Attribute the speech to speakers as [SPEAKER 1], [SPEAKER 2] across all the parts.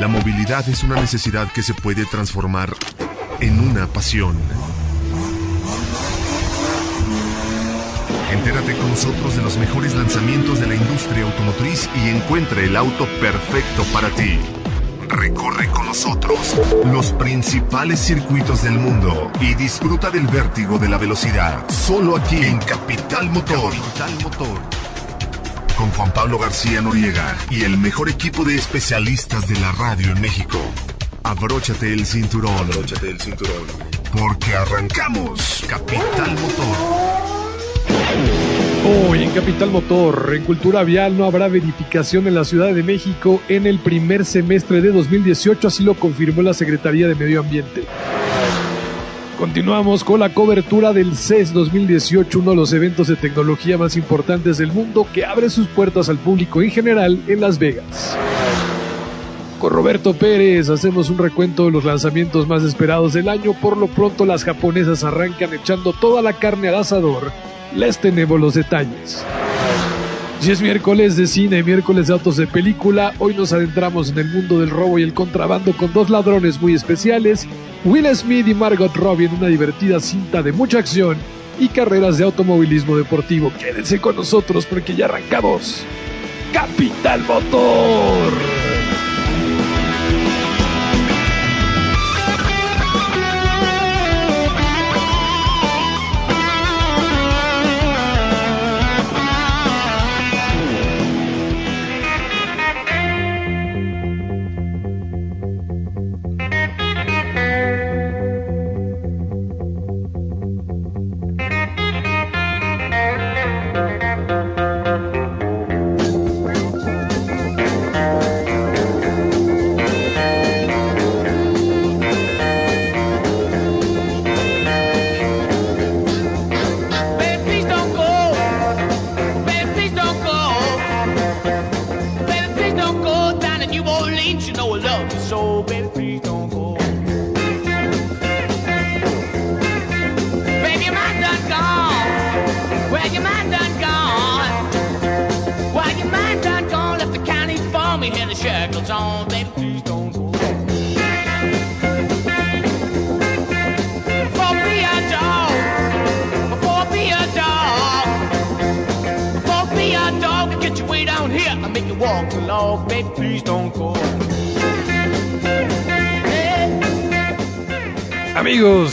[SPEAKER 1] La movilidad es una necesidad que se puede transformar en una pasión. Entérate con nosotros de los mejores lanzamientos de la industria automotriz y encuentra el auto perfecto para ti. Recorre con nosotros los principales circuitos del mundo y disfruta del vértigo de la velocidad. Solo aquí en Capital Motor. Capital Motor. Con Juan Pablo García Noriega y el mejor equipo de especialistas de la radio en México. Abróchate el cinturón. Abróchate el cinturón. Porque arrancamos Capital Motor.
[SPEAKER 2] Hoy en Capital Motor, en Cultura Vial no habrá verificación en la Ciudad de México en el primer semestre de 2018, así lo confirmó la Secretaría de Medio Ambiente. Continuamos con la cobertura del CES 2018, uno de los eventos de tecnología más importantes del mundo que abre sus puertas al público en general en Las Vegas. Con Roberto Pérez hacemos un recuento de los lanzamientos más esperados del año. Por lo pronto las japonesas arrancan echando toda la carne al asador les tenemos los detalles. Si es miércoles de cine, miércoles de autos de película, hoy nos adentramos en el mundo del robo y el contrabando con dos ladrones muy especiales, Will Smith y Margot Robbie en una divertida cinta de mucha acción y carreras de automovilismo deportivo. Quédense con nosotros porque ya arrancamos. Capital Motor.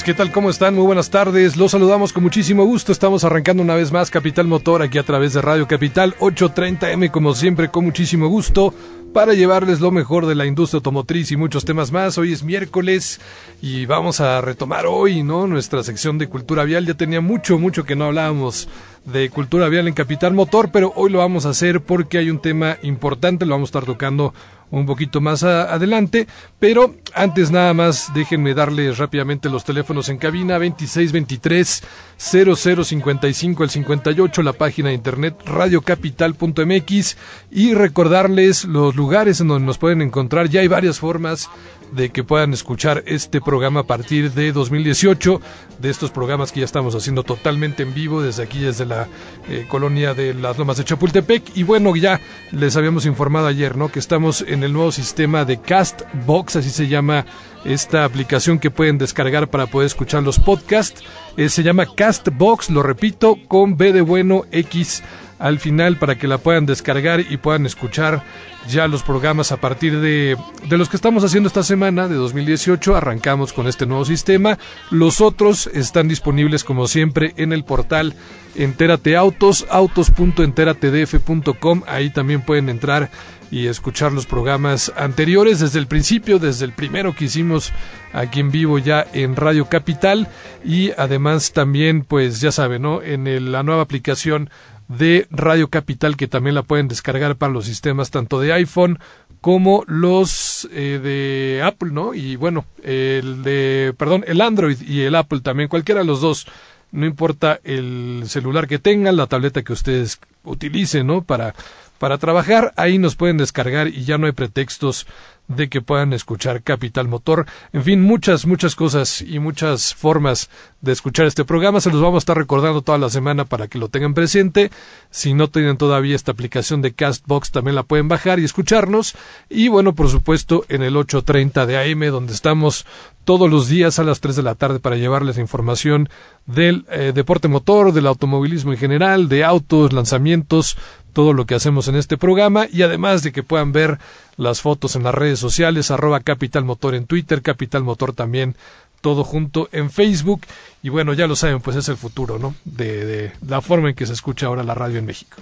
[SPEAKER 2] ¿Qué tal? ¿Cómo están? Muy buenas tardes. Los saludamos con muchísimo gusto. Estamos arrancando una vez más Capital Motor aquí a través de Radio Capital 830M, como siempre, con muchísimo gusto para llevarles lo mejor de la industria automotriz y muchos temas más. Hoy es miércoles y vamos a retomar hoy, ¿no? Nuestra sección de cultura vial. Ya tenía mucho, mucho que no hablábamos de cultura vial en Capital Motor, pero hoy lo vamos a hacer porque hay un tema importante, lo vamos a estar tocando un poquito más adelante, pero antes nada más déjenme darles rápidamente los teléfonos en cabina 2623 0055 el 58, la página de internet radiocapital.mx y recordarles los lugares en donde nos pueden encontrar, ya hay varias formas de que puedan escuchar este programa a partir de 2018, de estos programas que ya estamos haciendo totalmente en vivo desde aquí, desde la eh, colonia de las Lomas de Chapultepec. Y bueno, ya les habíamos informado ayer, ¿no? Que estamos en el nuevo sistema de Castbox, así se llama esta aplicación que pueden descargar para poder escuchar los podcasts. Eh, se llama Castbox, lo repito, con B de bueno X al final para que la puedan descargar y puedan escuchar ya los programas a partir de, de los que estamos haciendo esta semana de 2018. Arrancamos con este nuevo sistema. Los otros están disponibles como siempre en el portal Entérate Autos, autos.enteratedf.com. Ahí también pueden entrar y escuchar los programas anteriores desde el principio, desde el primero que hicimos aquí en vivo ya en Radio Capital y además también pues ya saben, ¿no? En la nueva aplicación de Radio Capital que también la pueden descargar para los sistemas tanto de iPhone como los eh, de Apple, ¿no? Y bueno, el de, perdón, el Android y el Apple también, cualquiera de los dos, no importa el celular que tengan, la tableta que ustedes utilicen, ¿no? Para, para trabajar, ahí nos pueden descargar y ya no hay pretextos de que puedan escuchar Capital Motor. En fin, muchas, muchas cosas y muchas formas de escuchar este programa. Se los vamos a estar recordando toda la semana para que lo tengan presente. Si no tienen todavía esta aplicación de Castbox, también la pueden bajar y escucharnos. Y bueno, por supuesto, en el 8.30 de AM, donde estamos todos los días a las 3 de la tarde para llevarles información del eh, deporte motor, del automovilismo en general, de autos, lanzamientos, todo lo que hacemos en este programa y además de que puedan ver las fotos en las redes sociales, arroba Capital Motor en Twitter, Capital Motor también todo junto en Facebook y bueno, ya lo saben, pues es el futuro, ¿no? De, de la forma en que se escucha ahora la radio en México.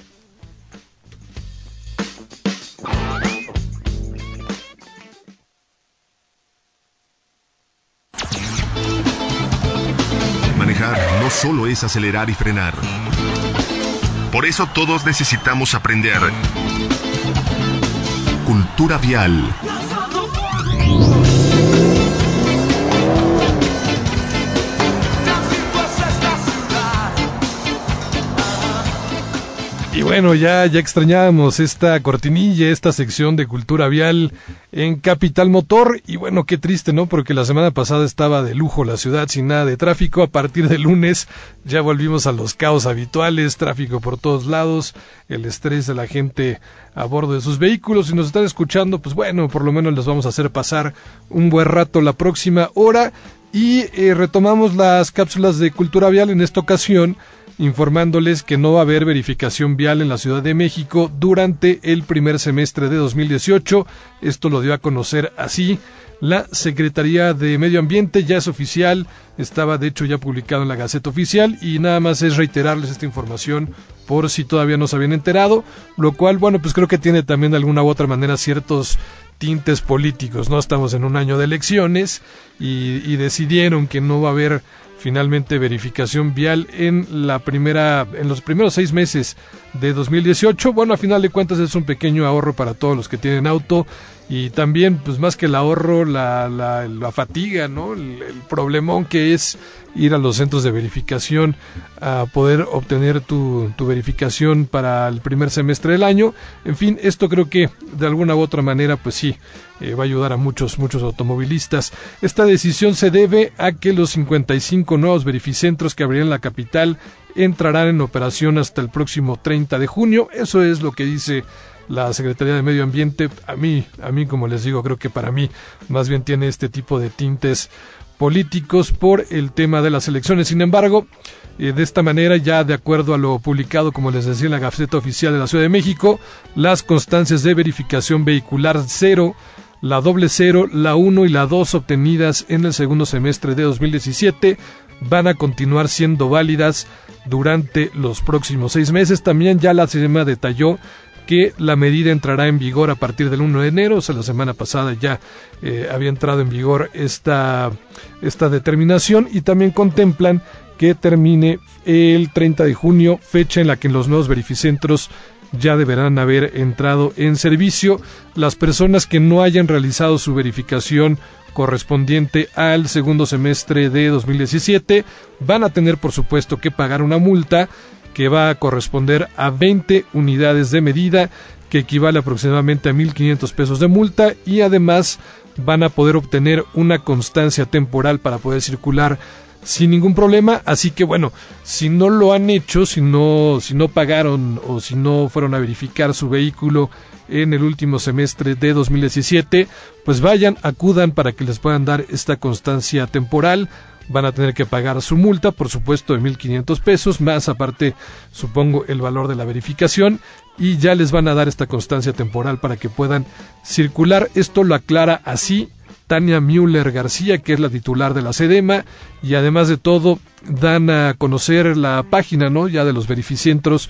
[SPEAKER 1] Manejar no solo es acelerar y frenar por eso todos necesitamos aprender. Cultura vial.
[SPEAKER 2] Y bueno, ya, ya extrañábamos esta cortinilla, esta sección de cultura vial en Capital Motor. Y bueno, qué triste, ¿no? Porque la semana pasada estaba de lujo la ciudad sin nada de tráfico. A partir del lunes ya volvimos a los caos habituales, tráfico por todos lados, el estrés de la gente a bordo de sus vehículos. Si nos están escuchando, pues bueno, por lo menos les vamos a hacer pasar un buen rato la próxima hora. Y eh, retomamos las cápsulas de cultura vial en esta ocasión informándoles que no va a haber verificación vial en la Ciudad de México durante el primer semestre de 2018. Esto lo dio a conocer así la Secretaría de Medio Ambiente, ya es oficial, estaba de hecho ya publicado en la Gaceta Oficial y nada más es reiterarles esta información por si todavía no se habían enterado, lo cual, bueno, pues creo que tiene también de alguna u otra manera ciertos tintes políticos, ¿no? Estamos en un año de elecciones y, y decidieron que no va a haber finalmente verificación vial en la primera en los primeros seis meses de 2018 bueno a final de cuentas es un pequeño ahorro para todos los que tienen auto y también pues más que el ahorro la, la, la fatiga no el, problemón que es ir a los centros de verificación a poder obtener tu, tu verificación para el primer semestre del año. En fin esto creo que de alguna u otra manera pues sí eh, va a ayudar a muchos muchos automovilistas. Esta decisión se debe a que los 55 nuevos verificentros que abrirían la capital entrarán en operación hasta el próximo 30 de junio eso es lo que dice la Secretaría de Medio Ambiente, a mí, a mí como les digo, creo que para mí más bien tiene este tipo de tintes políticos por el tema de las elecciones. Sin embargo, eh, de esta manera, ya de acuerdo a lo publicado, como les decía, en la Gaceta Oficial de la Ciudad de México, las constancias de verificación vehicular cero, la doble cero, la 1 y la 2 obtenidas en el segundo semestre de 2017 van a continuar siendo válidas durante los próximos seis meses. También ya la CEMA detalló que la medida entrará en vigor a partir del 1 de enero, o sea, la semana pasada ya eh, había entrado en vigor esta, esta determinación y también contemplan que termine el 30 de junio, fecha en la que los nuevos verificentros ya deberán haber entrado en servicio. Las personas que no hayan realizado su verificación correspondiente al segundo semestre de 2017 van a tener por supuesto que pagar una multa que va a corresponder a 20 unidades de medida, que equivale aproximadamente a 1.500 pesos de multa y además van a poder obtener una constancia temporal para poder circular sin ningún problema, así que bueno, si no lo han hecho, si no, si no pagaron o si no fueron a verificar su vehículo en el último semestre de 2017, pues vayan, acudan para que les puedan dar esta constancia temporal van a tener que pagar su multa, por supuesto, de 1.500 pesos, más aparte, supongo, el valor de la verificación, y ya les van a dar esta constancia temporal para que puedan circular. Esto lo aclara así Tania Müller García, que es la titular de la SEDEMA, y además de todo, dan a conocer la página, ¿no? Ya de los verificentros,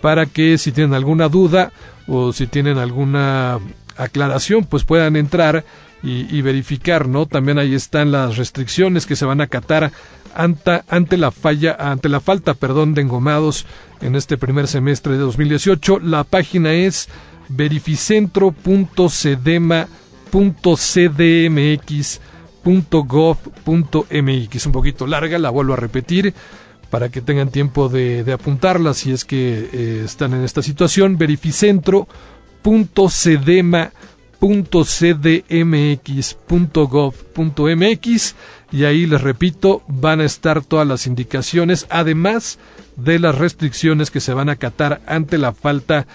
[SPEAKER 2] para que si tienen alguna duda o si tienen alguna aclaración, pues puedan entrar y, verificar, ¿no? También ahí están las restricciones que se van a acatar ante, ante la falla, ante la falta, perdón, de engomados en este primer semestre de 2018. La página es verificentro.cdmx.gov.mx. Un poquito larga, la vuelvo a repetir para que tengan tiempo de, apuntarla si es que eh, están en esta situación. Verificentro.cdma.gov.mx www.cdmx.gov.mx y ahí les repito van a estar todas las indicaciones además de las restricciones que se van a acatar ante la falta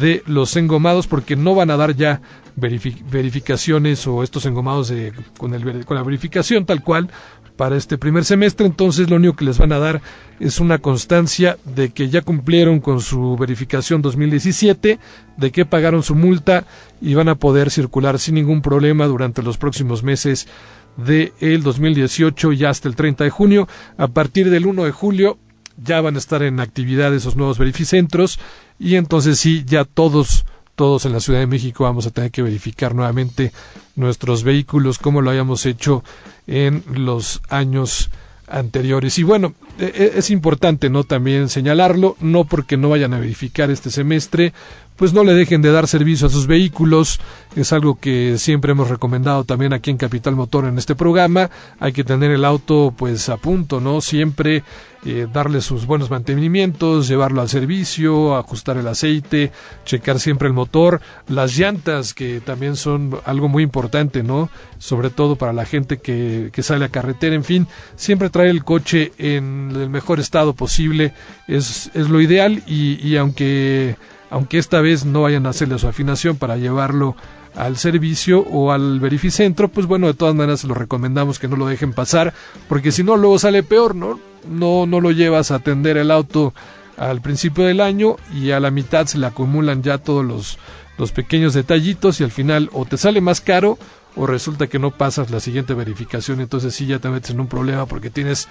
[SPEAKER 2] de los engomados porque no van a dar ya verificaciones o estos engomados con, con la verificación tal cual para este primer semestre, entonces lo único que les van a dar es una constancia de que ya cumplieron con su verificación 2017, de que pagaron su multa y van a poder circular sin ningún problema durante los próximos meses del el 2018 y hasta el 30 de junio. A partir del 1 de julio ya van a estar en actividad esos nuevos verificentros y entonces sí, ya todos todos en la Ciudad de México vamos a tener que verificar nuevamente nuestros vehículos como lo habíamos hecho en los años anteriores. Y bueno, e, e, es importante no también señalarlo, no porque no vayan a verificar este semestre, pues no le dejen de dar servicio a sus vehículos, es algo que siempre hemos recomendado también aquí en Capital Motor en este programa, hay que tener el auto pues a punto, ¿no? Siempre eh, darle sus buenos mantenimientos, llevarlo al servicio, ajustar el aceite, checar siempre el motor, las llantas que también son algo muy importante, ¿no? Sobre todo para la gente que, que sale a carretera, en fin, siempre traer el coche en el mejor estado posible. Es, es lo ideal y, y aunque aunque esta vez no vayan a hacerle su afinación para llevarlo al servicio o al verificentro, pues bueno, de todas maneras lo recomendamos que no lo dejen pasar, porque si no luego sale peor, ¿no? No no lo llevas a atender el auto al principio del año y a la mitad se le acumulan ya todos los los pequeños detallitos y al final o te sale más caro o resulta que no pasas la siguiente verificación, entonces sí ya te metes en un problema porque tienes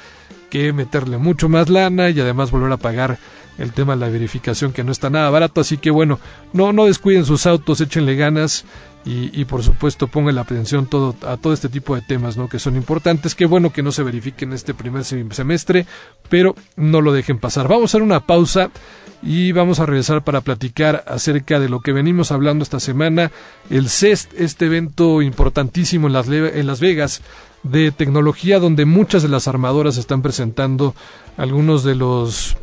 [SPEAKER 2] que meterle mucho más lana y además volver a pagar el tema de la verificación que no está nada barato, así que bueno, no, no descuiden sus autos, échenle ganas y, por supuesto pongan la atención todo, a todo este tipo de temas ¿no? que son importantes, que bueno que no se verifiquen este primer semestre, pero no lo dejen pasar. Vamos a hacer una pausa y vamos a regresar para platicar acerca de lo que venimos hablando esta semana, el CEST, este evento importantísimo en Las, en Las Vegas de tecnología donde muchas de las armadoras están presentando algunos de los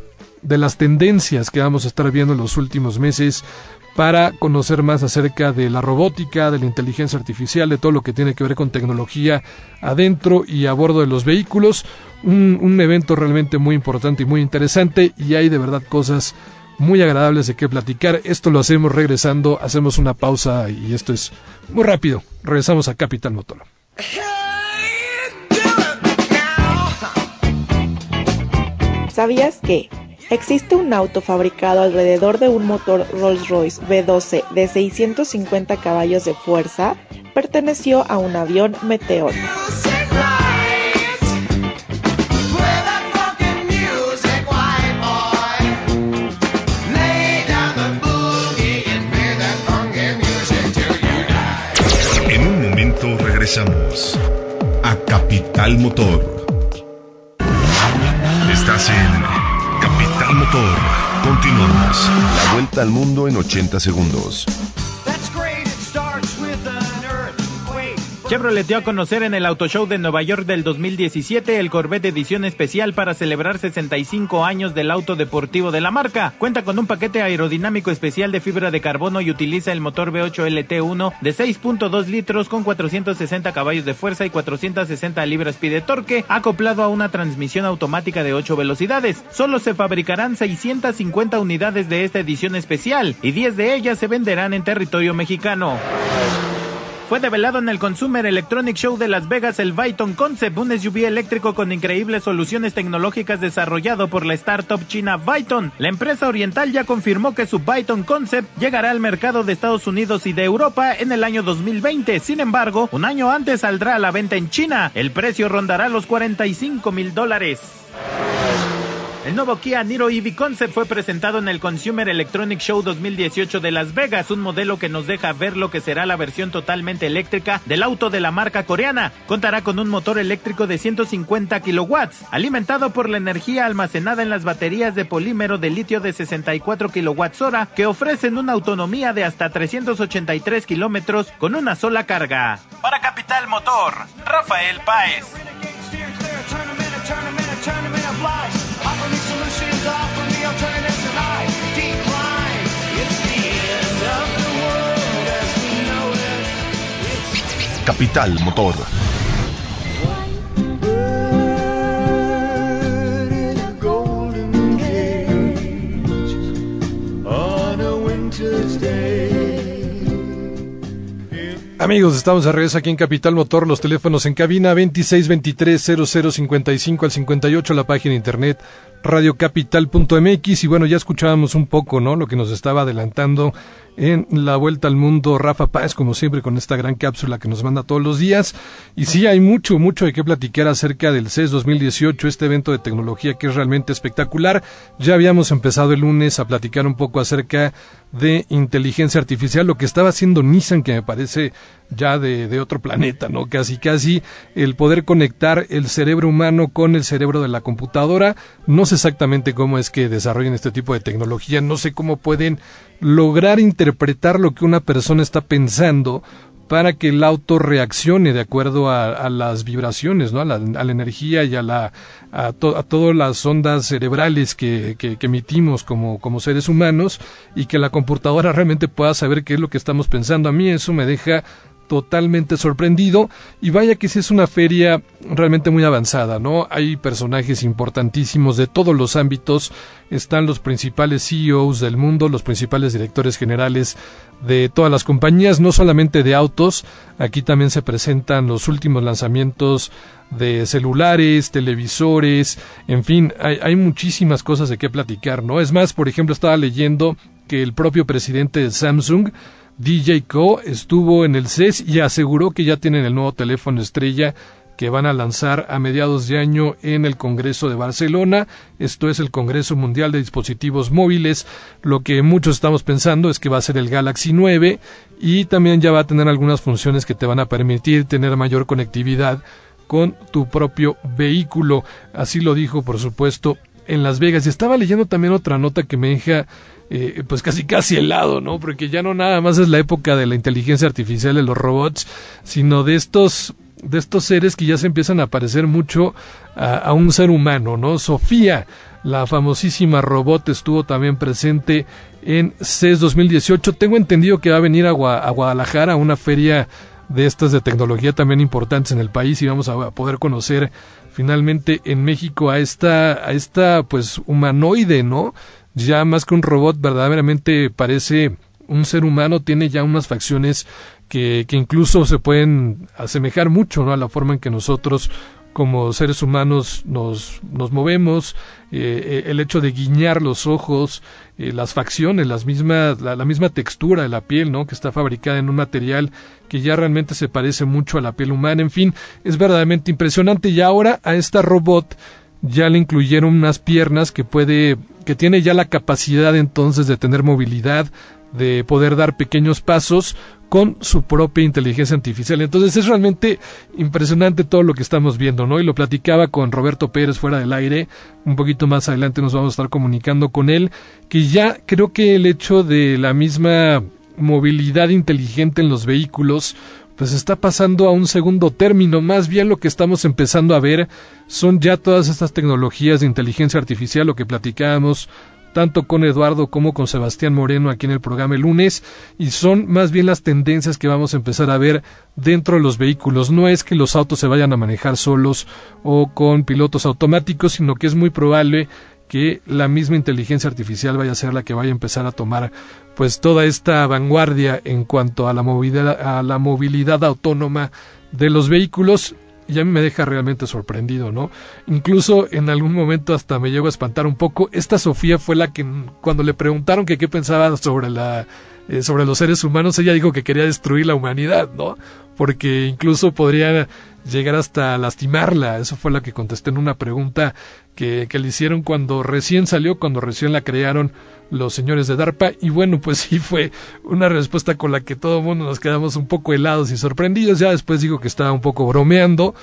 [SPEAKER 2] de las tendencias que vamos a estar viendo en los últimos meses para conocer más acerca de la robótica, de la inteligencia artificial, de todo lo que tiene que ver con tecnología adentro y a bordo de los vehículos. Un, evento realmente muy importante y muy interesante y hay de verdad cosas muy agradables de qué platicar. Esto lo hacemos regresando, hacemos una pausa y esto es muy rápido. Regresamos a Capital Motor.
[SPEAKER 3] ¿Sabías que Existe un auto fabricado alrededor de un motor Rolls-Royce V12 de 650 caballos de fuerza, perteneció a un avión Meteor.
[SPEAKER 1] En un momento regresamos a Capital Motor. Estás en motor. Continuamos. La vuelta al mundo en 80 segundos.
[SPEAKER 4] Chevrolet dio a conocer en el Auto Show de Nueva York del 2017 el Corvette edición especial para celebrar 65 años del auto deportivo de la marca. Cuenta con un paquete aerodinámico especial de fibra de carbono y utiliza el motor V8 LT1 de 6.2 litros con 460 caballos de fuerza y 460 libras-pie de torque, acoplado a una transmisión automática de 8 velocidades. Solo se fabricarán 650 unidades de esta edición especial y 10 de ellas se venderán en territorio mexicano. Fue develado en el Consumer Electronic Show de Las Vegas el Byton Concept, un SUV eléctrico con increíbles soluciones tecnológicas desarrollado por la startup china Byton. La empresa oriental ya confirmó que su Byton Concept llegará al mercado de Estados Unidos y de Europa en el año 2020. Sin embargo, un año antes saldrá a la venta en China. El precio rondará los 45 mil dólares. El nuevo Kia Niro EV Concept fue presentado en el Consumer Electronic Show 2018 de Las Vegas, un modelo que nos deja ver lo que será la versión totalmente eléctrica del auto de la marca coreana. Contará con un motor eléctrico de 150 kilowatts, alimentado por la energía almacenada en las baterías de polímero de litio de 64 kilowatts hora, que ofrecen una autonomía de hasta 383 kilómetros con una sola carga. Para Capital Motor, Rafael Páez.
[SPEAKER 1] Capital Motor.
[SPEAKER 2] Amigos, estamos de regreso aquí en Capital Motor, los teléfonos en cabina 2623-0055 al 58, la página de internet radiocapital.mx y bueno, ya escuchábamos un poco, ¿no? Lo que nos estaba adelantando en la vuelta al mundo Rafa Páez, como siempre, con esta gran cápsula que nos manda todos los días. Y sí, hay mucho, mucho de qué platicar acerca del CES 2018, este evento de tecnología que es realmente espectacular. Ya habíamos empezado el lunes a platicar un poco acerca de inteligencia artificial, lo que estaba haciendo Nissan, que me parece ya de, otro planeta, ¿no? Casi, casi el poder conectar el cerebro humano con el cerebro de la computadora. No sé exactamente cómo es que desarrollan este tipo de tecnología, no sé cómo pueden lograr interpretar lo que una persona está pensando para que el auto reaccione de acuerdo a, las vibraciones, ¿no? a, la, energía y a, la, a, todas las ondas cerebrales que, que, emitimos como, como, seres humanos y que la computadora realmente pueda saber qué es lo que estamos pensando. A mí eso me deja totalmente sorprendido y vaya que sí es una feria realmente muy avanzada, ¿no? Hay personajes importantísimos de todos los ámbitos, están los principales CEOs del mundo, los principales directores generales de todas las compañías, no solamente de autos, aquí también se presentan los últimos lanzamientos de celulares, televisores, en fin, hay, hay muchísimas cosas de qué platicar, ¿no? Es más, por ejemplo, estaba leyendo que el propio presidente de Samsung DJ Co estuvo en el CES y aseguró que ya tienen el nuevo teléfono estrella que van a lanzar a mediados de año en el Congreso de Barcelona. Esto es el Congreso Mundial de Dispositivos Móviles. Lo que muchos estamos pensando es que va a ser el Galaxy 9 y también ya va a tener algunas funciones que te van a permitir tener mayor conectividad con tu propio vehículo. Así lo dijo, por supuesto, en Las Vegas. Y estaba leyendo también otra nota que me deja eh, pues casi casi helado, ¿no? Porque ya no nada más es la época de la inteligencia artificial de los robots, sino de estos de estos seres que ya se empiezan a parecer mucho a, un ser humano, ¿no? Sofía, la famosísima robot, estuvo también presente en CES 2018. Tengo entendido que va a venir a, a Guadalajara a una feria de estas de tecnología también importantes en el país y vamos a poder conocer finalmente en México a esta a esta pues humanoide, ¿no? Ya más que un robot verdaderamente parece un ser humano, tiene ya unas facciones que, que incluso se pueden asemejar mucho ¿no? a la forma en que nosotros como seres humanos nos, nos movemos, eh, eh, el hecho de guiñar los ojos, eh, las facciones, las mismas, la, la, misma textura de la piel, ¿no? que está fabricada en un material que ya realmente se parece mucho a la piel humana, en fin, es verdaderamente impresionante. Y ahora a esta robot ya le incluyeron unas piernas que puede, que tiene ya la capacidad entonces de tener movilidad, de poder dar pequeños pasos con su propia inteligencia artificial. Entonces es realmente impresionante todo lo que estamos viendo, ¿no? Y lo platicaba con Roberto Pérez fuera del aire, un poquito más adelante nos vamos a estar comunicando con él, que ya creo que el hecho de la misma movilidad inteligente en los vehículos pues está pasando a un segundo término. Más bien lo que estamos empezando a ver son ya todas estas tecnologías de inteligencia artificial, lo que platicábamos tanto con Eduardo como con Sebastián Moreno aquí en el programa el lunes, y son más bien las tendencias que vamos a empezar a ver dentro de los vehículos. No es que los autos se vayan a manejar solos o con pilotos automáticos, sino que es muy probable que la misma inteligencia artificial vaya a ser la que vaya a empezar a tomar pues toda esta vanguardia en cuanto a la movilidad, a la movilidad autónoma de los vehículos y a me deja realmente sorprendido, ¿no? Incluso en algún momento hasta me llego a espantar un poco. Esta Sofía fue la que cuando le preguntaron que qué pensaba sobre la eh, sobre los seres humanos, ella dijo que quería destruir la humanidad, ¿no? Porque incluso podría llegar hasta lastimarla. Eso fue lo que contesté en una pregunta que, que le hicieron cuando recién salió, cuando recién la crearon los señores de DARPA. Y bueno, pues sí fue una respuesta con la que todo el mundo nos quedamos un poco helados y sorprendidos. Ya después digo que estaba un poco bromeando,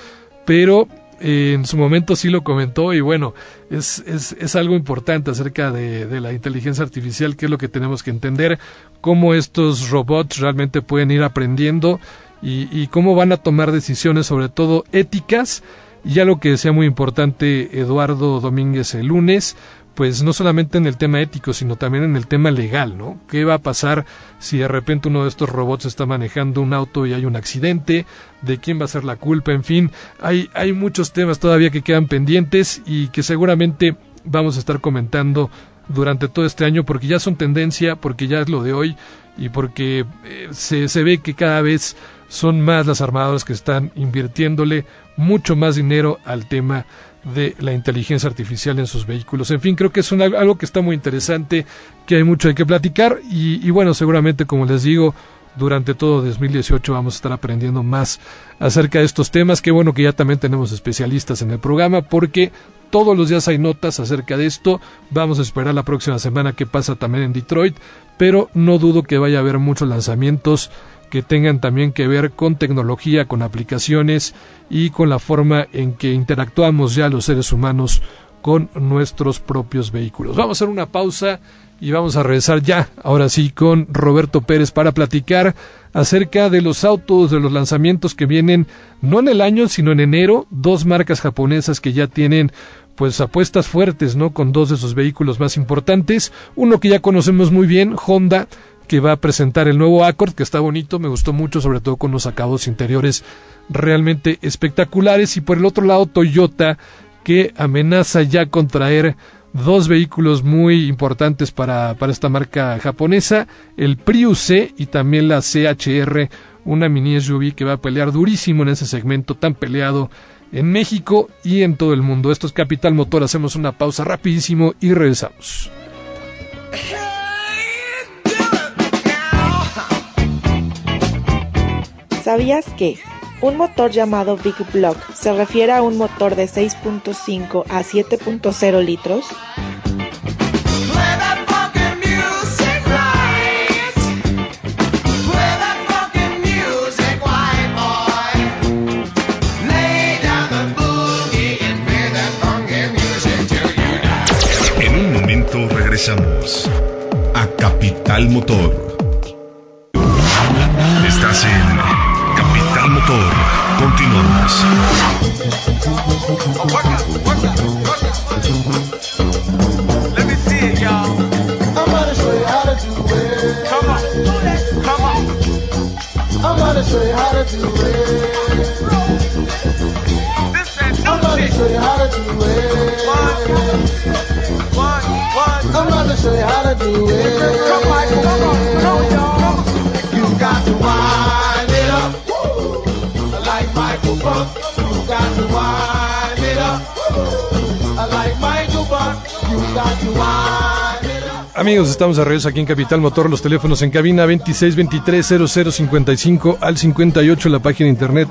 [SPEAKER 2] pero en su momento sí lo comentó y bueno, es, es, es algo importante acerca de, de, la inteligencia artificial, que es lo que tenemos que entender, cómo estos robots realmente pueden ir aprendiendo y, y cómo van a tomar decisiones, sobre todo éticas. Y algo que decía muy importante Eduardo Domínguez el lunes, pues no solamente en el tema ético, sino también en el tema legal, ¿no? ¿Qué va a pasar si de repente uno de estos robots está manejando un auto y hay un accidente? ¿De quién va a ser la culpa? En fin, hay, hay muchos temas todavía que quedan pendientes y que seguramente vamos a estar comentando durante todo este año porque ya son tendencia, porque ya es lo de hoy y porque eh, se, se ve que cada vez son más las armadoras que están invirtiéndole mucho más dinero al tema de la inteligencia artificial en sus vehículos. En fin, creo que es algo que está muy interesante, que hay mucho que platicar y, y bueno, seguramente como les digo, durante todo 2018 vamos a estar aprendiendo más acerca de estos temas. Qué bueno que ya también tenemos especialistas en el programa porque todos los días hay notas acerca de esto. Vamos a esperar la próxima semana qué pasa también en Detroit, pero no dudo que vaya a haber muchos lanzamientos que tengan también que ver con tecnología, con aplicaciones y con la forma en que interactuamos ya los seres humanos con nuestros propios vehículos. Vamos a hacer una pausa y vamos a regresar ya, ahora sí, con Roberto Pérez para platicar acerca de los autos, de los lanzamientos que vienen no en el año, sino en enero, dos marcas japonesas que ya tienen pues apuestas fuertes, ¿no? Con dos de sus vehículos más importantes, uno que ya conocemos muy bien, Honda, que va a presentar el nuevo Accord, que está bonito, me gustó mucho, sobre todo con los acabados interiores realmente espectaculares. Y por el otro lado, Toyota, que amenaza ya con traer dos vehículos muy importantes para, para esta marca japonesa, el Prius C y también la CHR, una mini SUV que va a pelear durísimo en ese segmento tan peleado en México y en todo el mundo. Esto es Capital Motor, hacemos una pausa rapidísimo y regresamos.
[SPEAKER 3] ¿Sabías que un motor llamado Big Block se refiere a un motor de 6.5 a 7.0 litros?
[SPEAKER 1] En un momento regresamos a Capital Motor. Estás en Motor. Continuamos.
[SPEAKER 5] Let me see it, y'all.
[SPEAKER 6] I'm gonna show you how to do it.
[SPEAKER 5] Come on. Come on.
[SPEAKER 6] I'm gonna show you how to do it.
[SPEAKER 5] This that
[SPEAKER 6] I'm gonna
[SPEAKER 5] shit.
[SPEAKER 6] show you how to do it.
[SPEAKER 2] Amigos, estamos de regreso aquí en Capital Motor, los teléfonos en cabina 2623-0055 al 58, la página internet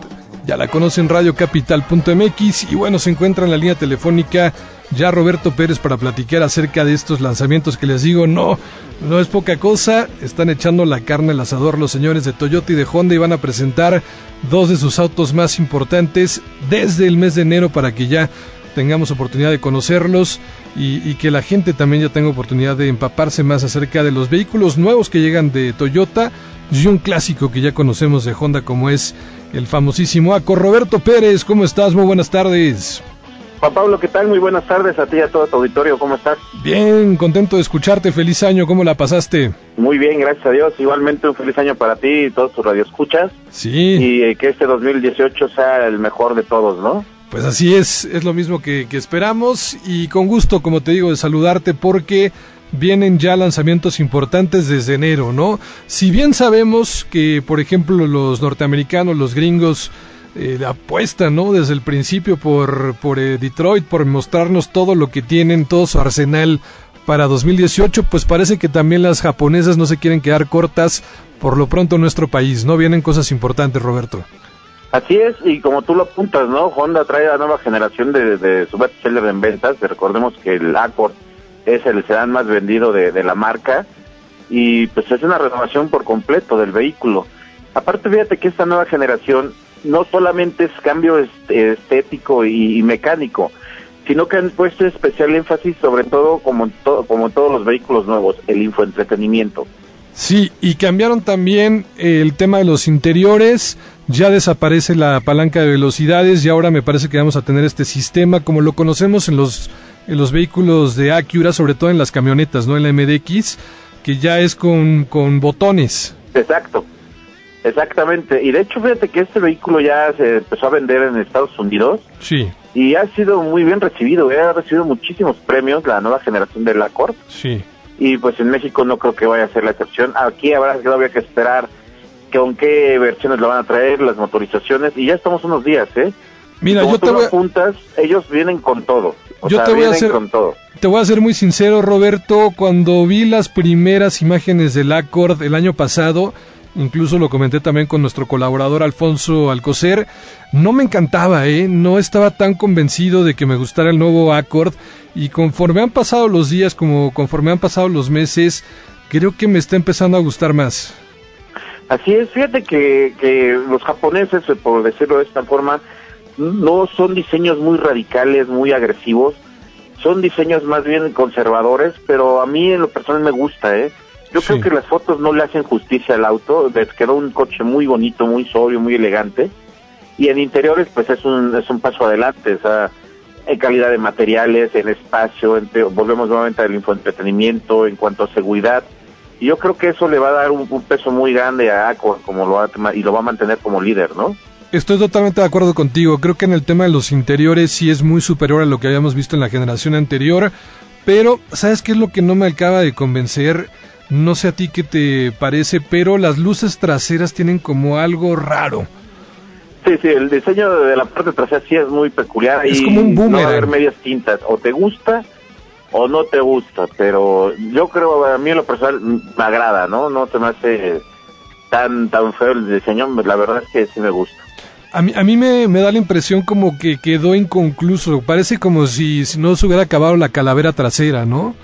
[SPEAKER 2] ya la conocen radiocapital.mx y bueno, se encuentra en la línea telefónica ya Roberto Pérez para platicar acerca de estos lanzamientos que les digo, no, no es poca cosa, están echando la carne al asador los señores de Toyota y de Honda y van a presentar dos de sus autos más importantes desde el mes de enero para que ya tengamos oportunidad de conocerlos y, y, que la gente también ya tenga oportunidad de empaparse más acerca de los vehículos nuevos que llegan de Toyota y un clásico que ya conocemos de Honda como es el famosísimo ACO. Roberto Pérez, ¿cómo estás? Muy buenas tardes.
[SPEAKER 7] Juan Pablo, ¿qué tal? Muy buenas tardes a ti y a todo tu auditorio, ¿cómo estás?
[SPEAKER 2] Bien, contento de escucharte, feliz año, ¿cómo la pasaste?
[SPEAKER 7] Muy bien, gracias a Dios. Igualmente un feliz año para ti y todos tus radioescuchas.
[SPEAKER 2] Sí.
[SPEAKER 7] Y eh, que este 2018 sea el mejor de todos, ¿no?
[SPEAKER 2] Pues así es, es lo mismo que, que esperamos y con gusto, como te digo, de saludarte porque vienen ya lanzamientos importantes desde enero, ¿no? Si bien sabemos que, por ejemplo, los norteamericanos, los gringos, eh, apuestan, ¿no? Desde el principio por, por eh, Detroit, por mostrarnos todo lo que tienen, todo su arsenal para 2018, pues parece que también las japonesas no se quieren quedar cortas por lo pronto en nuestro país, ¿no? Vienen cosas importantes, Roberto.
[SPEAKER 7] Así es, y como tú lo apuntas, ¿no? Honda trae la nueva generación de, de su bestseller en ventas. Recordemos que el Accord es el sedán más vendido de, de la marca y pues es una renovación por completo del vehículo. Aparte, fíjate que esta nueva generación no solamente es cambio estético y, y mecánico, sino que han puesto especial énfasis sobre todo como, to como todos los vehículos nuevos, el infoentretenimiento.
[SPEAKER 2] Sí, y cambiaron también el tema de los interiores, ya desaparece la palanca de velocidades y ahora me parece que vamos a tener este sistema como lo conocemos en los en los vehículos de Acura, sobre todo en las camionetas, ¿no? En la MDX, que ya es con, con botones.
[SPEAKER 7] Exacto, exactamente. Y de hecho, fíjate que este vehículo ya se empezó a vender en Estados Unidos
[SPEAKER 2] Sí,
[SPEAKER 7] y ha sido muy bien recibido. ¿eh? Ha recibido muchísimos premios la nueva generación del Accord
[SPEAKER 2] sí.
[SPEAKER 7] Y pues en México no creo que vaya a ser la excepción. Aquí habrá todavía que esperar con qué versiones lo van a traer, las motorizaciones y ya estamos unos días, ¿eh?
[SPEAKER 2] Mira,
[SPEAKER 7] Como
[SPEAKER 2] yo
[SPEAKER 7] tú
[SPEAKER 2] te voy, a-
[SPEAKER 7] apuntas, ellos vienen con todo. O
[SPEAKER 2] Yo
[SPEAKER 7] sea,
[SPEAKER 2] te voy a hacer-
[SPEAKER 7] con todo.
[SPEAKER 2] te voy a ser muy sincero, Roberto. Cuando vi las primeras imágenes del Accord el año pasado, incluso lo comenté también con nuestro colaborador Alfonso Alcocer, no me encantaba, ¿eh? No estaba tan convencido de que me gustara el nuevo Accord. Y conforme han pasado los días, como conforme han pasado los meses, creo que me está empezando a gustar más.
[SPEAKER 7] Así es, fíjate que, que los japoneses, eh, por decirlo de esta forma, no son diseños muy radicales, muy agresivos, son diseños más bien conservadores, pero a mí en lo personal me gusta, ¿eh? Yo
[SPEAKER 2] Sí.
[SPEAKER 7] creo que las fotos no le hacen justicia al auto, les quedó un coche muy bonito, muy sobrio, muy elegante, y en interiores pues es un, es un paso adelante, o sea, en calidad de materiales, en espacio, en te- volvemos nuevamente al infoentretenimiento, en cuanto a seguridad, y yo creo que eso le va a dar un, un peso muy grande a Accord como lo va y lo va a mantener como líder, ¿no?
[SPEAKER 2] Estoy totalmente de acuerdo contigo. Creo que en el tema de los interiores sí es muy superior a lo que habíamos visto en la generación anterior. Pero, ¿sabes qué es lo que no me acaba de convencer? No sé a ti qué te parece, pero las luces traseras tienen como algo raro.
[SPEAKER 7] Sí, sí, el diseño de la parte trasera sí es muy peculiar
[SPEAKER 2] Es
[SPEAKER 7] y
[SPEAKER 2] como un
[SPEAKER 7] no va a
[SPEAKER 2] boomerang.
[SPEAKER 7] haber medias tintas, o te gusta o no te gusta, pero yo creo, a mí en lo personal me agrada, ¿no? No te me hace tan tan feo el diseño, la verdad es que sí me gusta.
[SPEAKER 2] A mí, a mí me, me da la impresión como que quedó inconcluso. Parece como si, si no se hubiera acabado la calavera trasera, ¿no?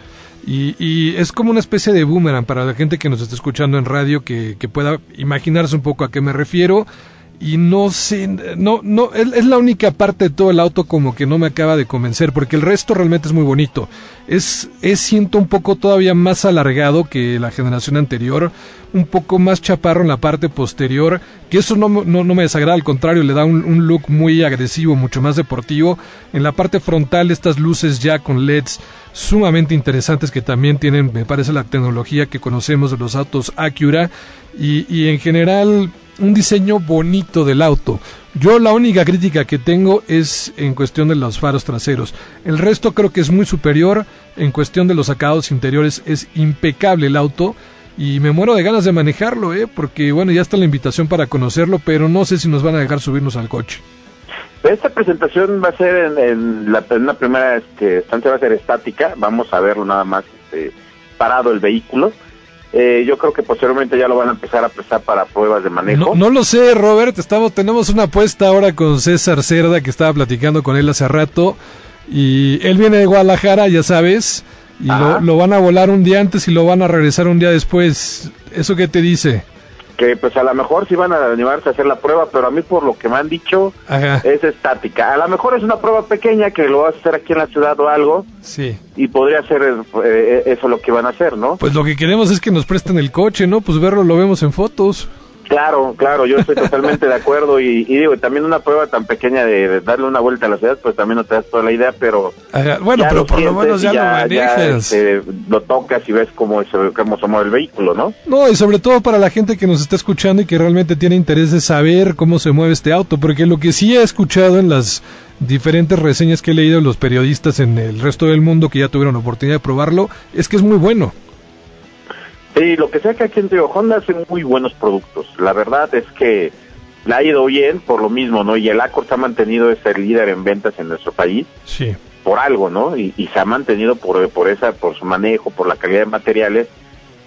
[SPEAKER 2] Y, y es como una especie de boomerang para la gente que nos está escuchando en radio que, pueda imaginarse un poco a qué me refiero. Y no sé, no, no, es, la única parte de todo el auto como que no me acaba de convencer, porque el resto realmente es muy bonito. Es, es siento un poco todavía más alargado que la generación anterior, un poco más chaparro en la parte posterior, que eso no, no, no me desagrada, al contrario, le da un look muy agresivo, mucho más deportivo. En la parte frontal, estas luces ya con LEDs sumamente interesantes que también tienen, me parece, la tecnología que conocemos de los autos Acura y, y en general un diseño bonito del auto. Yo la única crítica que tengo es en cuestión de los faros traseros. El resto creo que es muy superior. En cuestión de los acabados interiores es impecable el auto. Y me muero de ganas de manejarlo, ¿eh? Porque bueno, ya está la invitación para conocerlo, pero no sé si nos van a dejar subirnos al coche.
[SPEAKER 7] Esta presentación va a ser en, en la, en una primera este, estancia, va a ser estática, vamos a verlo nada más este, parado el vehículo. Eh, yo creo que posteriormente ya lo van a empezar a prestar para pruebas de manejo.
[SPEAKER 2] No, no lo sé, Robert. Estamos, tenemos una apuesta ahora con César Cerda, que estaba platicando con él hace rato. Y él viene de Guadalajara, ya sabes. Y lo, lo van a volar un día antes y lo van a regresar un día después. ¿Eso qué te dice?
[SPEAKER 7] Que pues a lo mejor sí van a animarse a hacer la prueba, pero a mí por lo que me han dicho
[SPEAKER 2] Ajá.
[SPEAKER 7] es estática. A lo mejor es una prueba pequeña que lo vas a hacer aquí en la ciudad o algo
[SPEAKER 2] Sí.
[SPEAKER 7] y podría ser eh, eso lo que van a hacer, ¿no?
[SPEAKER 2] Pues lo que queremos es que nos presten el coche, ¿no? Pues verlo lo vemos en fotos.
[SPEAKER 7] Claro, claro, yo estoy totalmente de acuerdo y, y digo, también una prueba tan pequeña de, darle una vuelta a la ciudad, pues también no te das toda la idea, pero
[SPEAKER 2] Ajá. Bueno, pero por lo menos ya, lo manejas.
[SPEAKER 7] este, lo tocas y ves cómo cómo se mueve el vehículo, ¿no?
[SPEAKER 2] No, y sobre todo para la gente que nos está escuchando y que realmente tiene interés de saber cómo se mueve este auto, porque lo que sí he escuchado en las diferentes reseñas que he leído de los periodistas en el resto del mundo que ya tuvieron oportunidad de probarlo, es que es muy bueno.
[SPEAKER 7] Sí, lo que sea que aquí en Río Honda hacen muy buenos productos. La verdad es que le ha ido bien por lo mismo, ¿no? Y el Accord se ha mantenido ese líder en ventas en nuestro país
[SPEAKER 2] Sí.
[SPEAKER 7] por algo, ¿no? Y, y se ha mantenido por, por esa, por su manejo, por la calidad de materiales.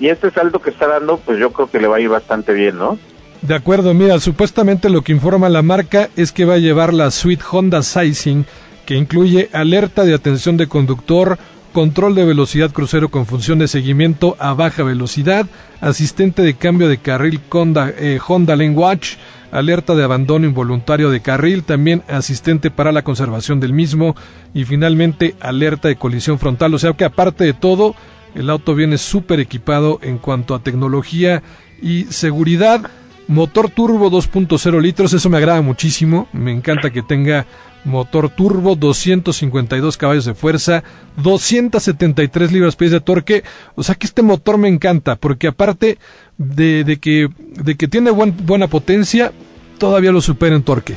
[SPEAKER 7] Y este salto que está dando, pues yo creo que le va a ir bastante bien, ¿no?
[SPEAKER 2] De acuerdo, mira, supuestamente lo que informa la marca es que va a llevar la suite Honda Sizing, que incluye alerta de atención de conductor, control de velocidad crucero con función de seguimiento a baja velocidad, asistente de cambio de carril Honda, eh, Honda Lane Watch, alerta de abandono involuntario de carril, también asistente para la conservación del mismo y finalmente alerta de colisión frontal. O sea que aparte de todo, el auto viene súper equipado en cuanto a tecnología y seguridad. Motor turbo 2.0 litros, eso me agrada muchísimo, me encanta que tenga motor turbo, 252 caballos de fuerza, 273 libras-pies de torque, o sea que este motor me encanta, porque aparte de, de que, de que tiene buen- buena potencia, todavía lo supera en torque.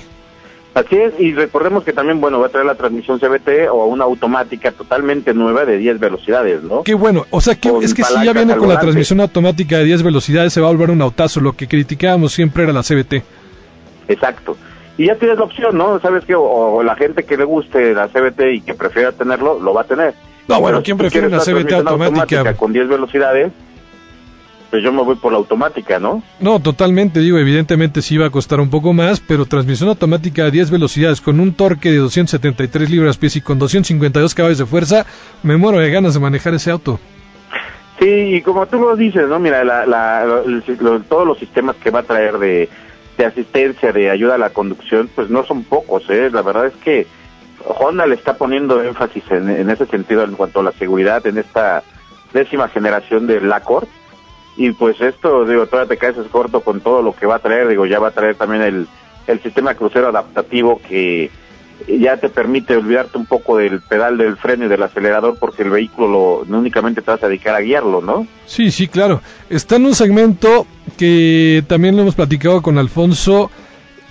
[SPEAKER 7] Así es, y recordemos que también, bueno, va a traer la transmisión CBT o una automática totalmente nueva de 10 velocidades, ¿no?
[SPEAKER 2] Qué bueno, o sea que
[SPEAKER 7] Con
[SPEAKER 2] es que si ya viene con la transmisión automática de 10 velocidades, se va a volver un autazo, lo que criticábamos siempre era la CBT.
[SPEAKER 7] Exacto. Y ya tienes la opción, ¿no? ¿Sabes qué? O, o la gente que le guste la CBT y que prefiera tenerlo, lo va a tener.
[SPEAKER 2] No, bueno, ¿quién
[SPEAKER 7] si
[SPEAKER 2] prefiere una CBT
[SPEAKER 7] transmisión
[SPEAKER 2] automática?
[SPEAKER 7] Con 10 velocidades, pues yo me voy por la automática, ¿no?
[SPEAKER 2] No, totalmente, digo, evidentemente sí va a costar un poco más, pero transmisión automática a 10 velocidades con un torque de 273 libras-pies y con 252 caballos de fuerza, me muero de ganas de manejar ese auto.
[SPEAKER 7] Sí, y como tú lo dices, ¿no? Mira, la, la, lo- todos los sistemas que va a traer de, de asistencia, de ayuda a la conducción, pues no son pocos, ¿eh? La verdad es que Honda le está poniendo énfasis en, en ese sentido en cuanto a la seguridad en esta décima generación del Accord. Y pues esto, digo, todavía te caes corto con todo lo que va a traer, digo, ya va a traer también el, el sistema crucero adaptativo que ya te permite olvidarte un poco del pedal del freno y del acelerador porque el vehículo lo, no únicamente te vas a dedicar a guiarlo, ¿no?
[SPEAKER 2] Sí, sí, claro. Está en un segmento que también lo hemos platicado con Alfonso,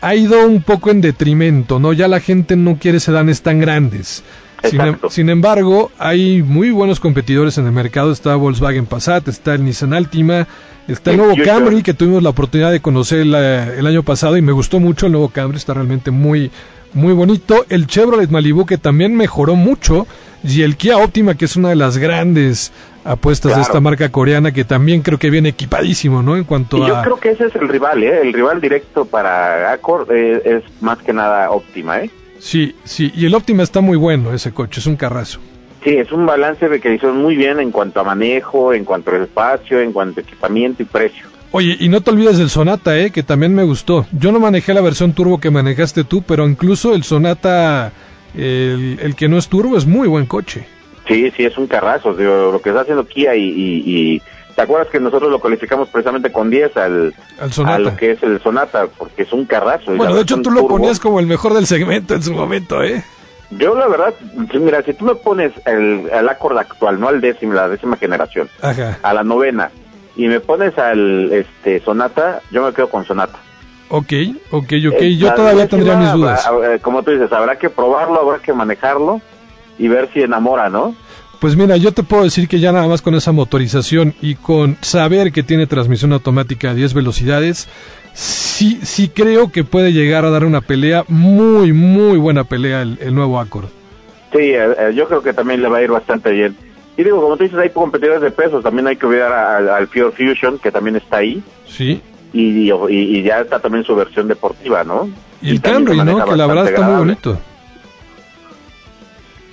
[SPEAKER 2] ha ido un poco en detrimento, ¿no? Ya la gente no quiere sedanes tan grandes. Sin, em- sin embargo, hay muy buenos competidores en el mercado. Está Volkswagen Passat, está el Nissan Altima, está el nuevo. Camry que tuvimos la oportunidad de conocer el, el año pasado y me gustó mucho el nuevo Camry, está realmente muy, muy bonito. El Chevrolet Malibu que también mejoró mucho y el Kia Optima que es una de las grandes apuestas de esta marca coreana que también creo que viene equipadísimo, ¿no? En cuanto
[SPEAKER 7] Y yo
[SPEAKER 2] a...
[SPEAKER 7] creo que ese es el rival, ¿eh? El rival directo para Accord eh, es más que nada óptima, ¿eh?
[SPEAKER 2] Sí, sí, y el Optima está muy bueno ese coche, es un carrazo.
[SPEAKER 7] Sí, es un balance de que hicieron muy bien en cuanto a manejo, en cuanto a espacio, en cuanto a equipamiento y precio.
[SPEAKER 2] Oye, y no te olvides del Sonata, eh, que también me gustó. Yo no manejé la versión turbo que manejaste tú, pero incluso el Sonata, el, el que no es turbo, es muy buen coche.
[SPEAKER 7] Sí, sí, es un carrazo. digo, lo que está haciendo Kia y, y, y- ¿Te acuerdas que nosotros lo calificamos precisamente con 10 al,
[SPEAKER 2] Al
[SPEAKER 7] a
[SPEAKER 2] Sonata.
[SPEAKER 7] lo que es el Sonata? Porque es un carrazo.
[SPEAKER 2] Bueno, de hecho tú lo ponías como el mejor del segmento en su momento, ¿eh?
[SPEAKER 7] Yo la verdad, mira, si tú me pones el, el Accord actual, no al décimo, la décima generación,
[SPEAKER 2] Ajá.
[SPEAKER 7] a la novena, y me pones al este Sonata, yo me quedo con Sonata.
[SPEAKER 2] Ok, ok, ok.
[SPEAKER 7] Eh,
[SPEAKER 2] Yo todavía
[SPEAKER 7] décima,
[SPEAKER 2] tendría mis dudas.
[SPEAKER 7] habrá- como tú dices, habrá que probarlo, habrá que manejarlo y ver si enamora, ¿no?
[SPEAKER 2] Pues mira, yo te puedo decir que ya nada más con esa motorización y con saber que tiene transmisión automática a 10 velocidades, sí, sí creo que puede llegar a dar una pelea, muy, muy buena pelea el, el nuevo Accord.
[SPEAKER 7] Sí, eh, eh, yo creo que también le va a ir bastante bien. Y digo, como tú dices, hay competidores de pesos, también hay que olvidar al, al Pure Fusion, que también está ahí,
[SPEAKER 2] Sí.
[SPEAKER 7] y, y, y ya está también su versión deportiva, ¿no?
[SPEAKER 2] Y el Camry, ¿no? Que la verdad está muy bonito.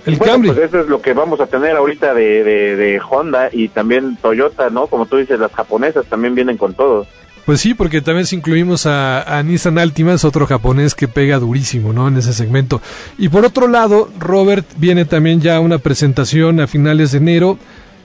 [SPEAKER 2] El
[SPEAKER 7] bueno,
[SPEAKER 2] Camry.
[SPEAKER 7] pues eso es lo que vamos a tener ahorita de, de, de Honda y también Toyota, ¿no? Como tú dices, las japonesas también vienen con todo.
[SPEAKER 2] Pues sí, porque también si incluimos a, a Nissan Altima, es otro japonés que pega durísimo, ¿no? En ese segmento. Y por otro lado, Robert, viene también ya una presentación a finales de enero,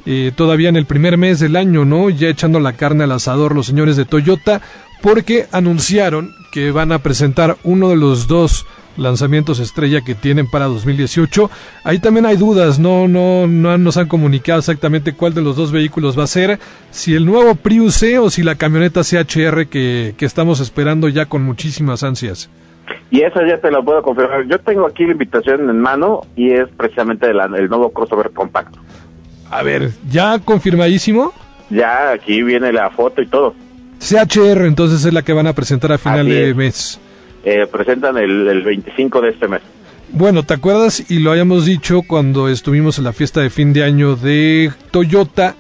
[SPEAKER 2] eh, todavía en el primer mes del año, ¿no? Ya echando la carne al asador los señores de Toyota, porque anunciaron que van a presentar uno de los dos lanzamientos estrella que tienen para 2018. Ahí también hay dudas, no, no, no nos han comunicado exactamente cuál de los dos vehículos va a ser, si el nuevo Prius C o si la camioneta CHR que, que estamos esperando ya con muchísimas ansias.
[SPEAKER 7] Y eso ya te lo puedo confirmar. Yo tengo aquí la invitación en mano y es precisamente de la- el nuevo crossover compacto.
[SPEAKER 2] A ver, ya confirmadísimo.
[SPEAKER 7] Ya aquí viene la foto y todo.
[SPEAKER 2] CHR entonces es la que van a presentar a final de
[SPEAKER 7] es.
[SPEAKER 2] mes.
[SPEAKER 7] Eh, presentan el, el 25 de este mes.
[SPEAKER 2] Bueno, ¿te acuerdas? Y lo habíamos dicho cuando estuvimos en la fiesta de fin de año de Toyota,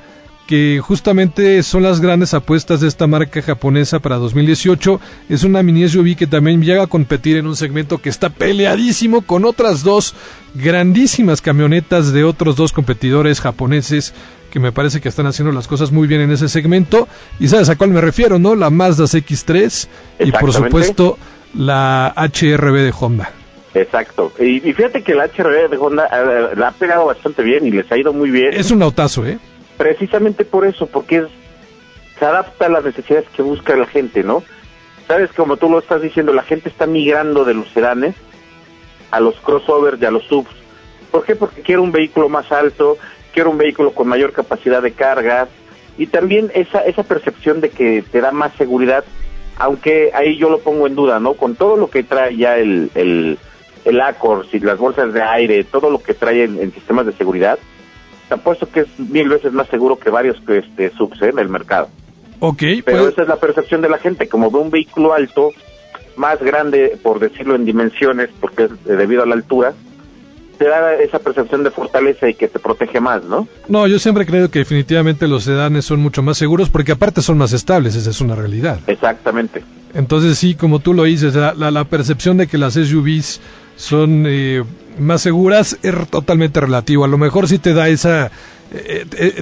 [SPEAKER 2] que justamente son las grandes apuestas de esta marca japonesa para 2018. Es una mini SUV que también llega a competir en un segmento que está peleadísimo con otras dos grandísimas camionetas de otros dos competidores japoneses que me parece que están haciendo las cosas muy bien en ese segmento. Y sabes a cuál me refiero, ¿no? La Mazda CX-3 y por supuesto la HRB de Honda.
[SPEAKER 7] Exacto. Y, y fíjate que la HRB de Honda eh, la ha pegado bastante bien y les ha ido muy bien.
[SPEAKER 2] Es un autazo, ¿eh?
[SPEAKER 7] Precisamente por eso, porque es, se adapta a las necesidades que busca la gente, ¿no? sabes, como tú lo estás diciendo, la gente está migrando de los sedanes a los crossovers y a los subs. ¿Por qué? Porque quiere un vehículo más alto, quiere un vehículo con mayor capacidad de carga y también esa, esa percepción de que te da más seguridad, aunque ahí yo lo pongo en duda, ¿no? Con todo lo que trae ya el, el, el Accord, y las bolsas de aire, todo lo que trae en, en sistemas de seguridad, te apuesto que es mil veces más seguro que varios que este, subs ¿eh? en el mercado.
[SPEAKER 2] Ok,
[SPEAKER 7] Pero
[SPEAKER 2] pues,
[SPEAKER 7] esa es la percepción de la gente, como ve un vehículo alto, más grande, por decirlo en dimensiones, porque es eh, debido a la altura, te da esa percepción de fortaleza y que te protege más, ¿no?
[SPEAKER 2] no, yo siempre creo que definitivamente los sedanes son mucho más seguros porque aparte son más estables, esa es una realidad.
[SPEAKER 7] Exactamente.
[SPEAKER 2] Entonces sí, como tú lo dices, la, la- la percepción de que las SUVs son eh, más seguras es totalmente relativo. A lo mejor sí te da esa,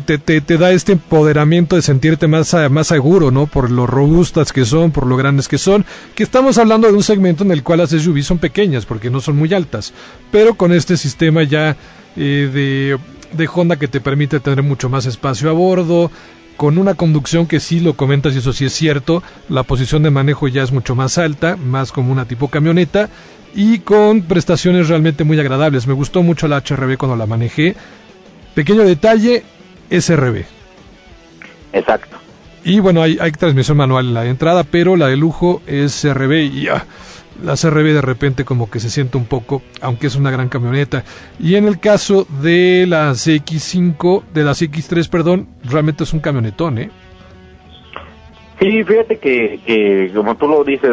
[SPEAKER 2] te, te- te da este empoderamiento de sentirte más, a- más seguro, ¿no? Por lo robustas que son, por lo grandes que son. Que estamos hablando de un segmento en el cual las SUVs son pequeñas porque no son muy altas. Pero con este sistema ya eh, de, de Honda que te permite tener mucho más espacio a bordo, con una conducción que sí lo comentas y eso sí es cierto, la posición de manejo ya es mucho más alta, más como una tipo camioneta y con prestaciones realmente muy agradables. Me gustó mucho la HRB cuando la manejé. Pequeño detalle, SRB.
[SPEAKER 7] Exacto.
[SPEAKER 2] Y bueno, hay, hay transmisión manual en la entrada, pero la de lujo es CRB y ah, la CRB de repente como que se siente un poco, aunque es una gran camioneta. Y en el caso de la CX5, de la CX3, perdón, realmente es un camionetón, ¿eh?
[SPEAKER 7] Sí, fíjate que, que como tú lo dices,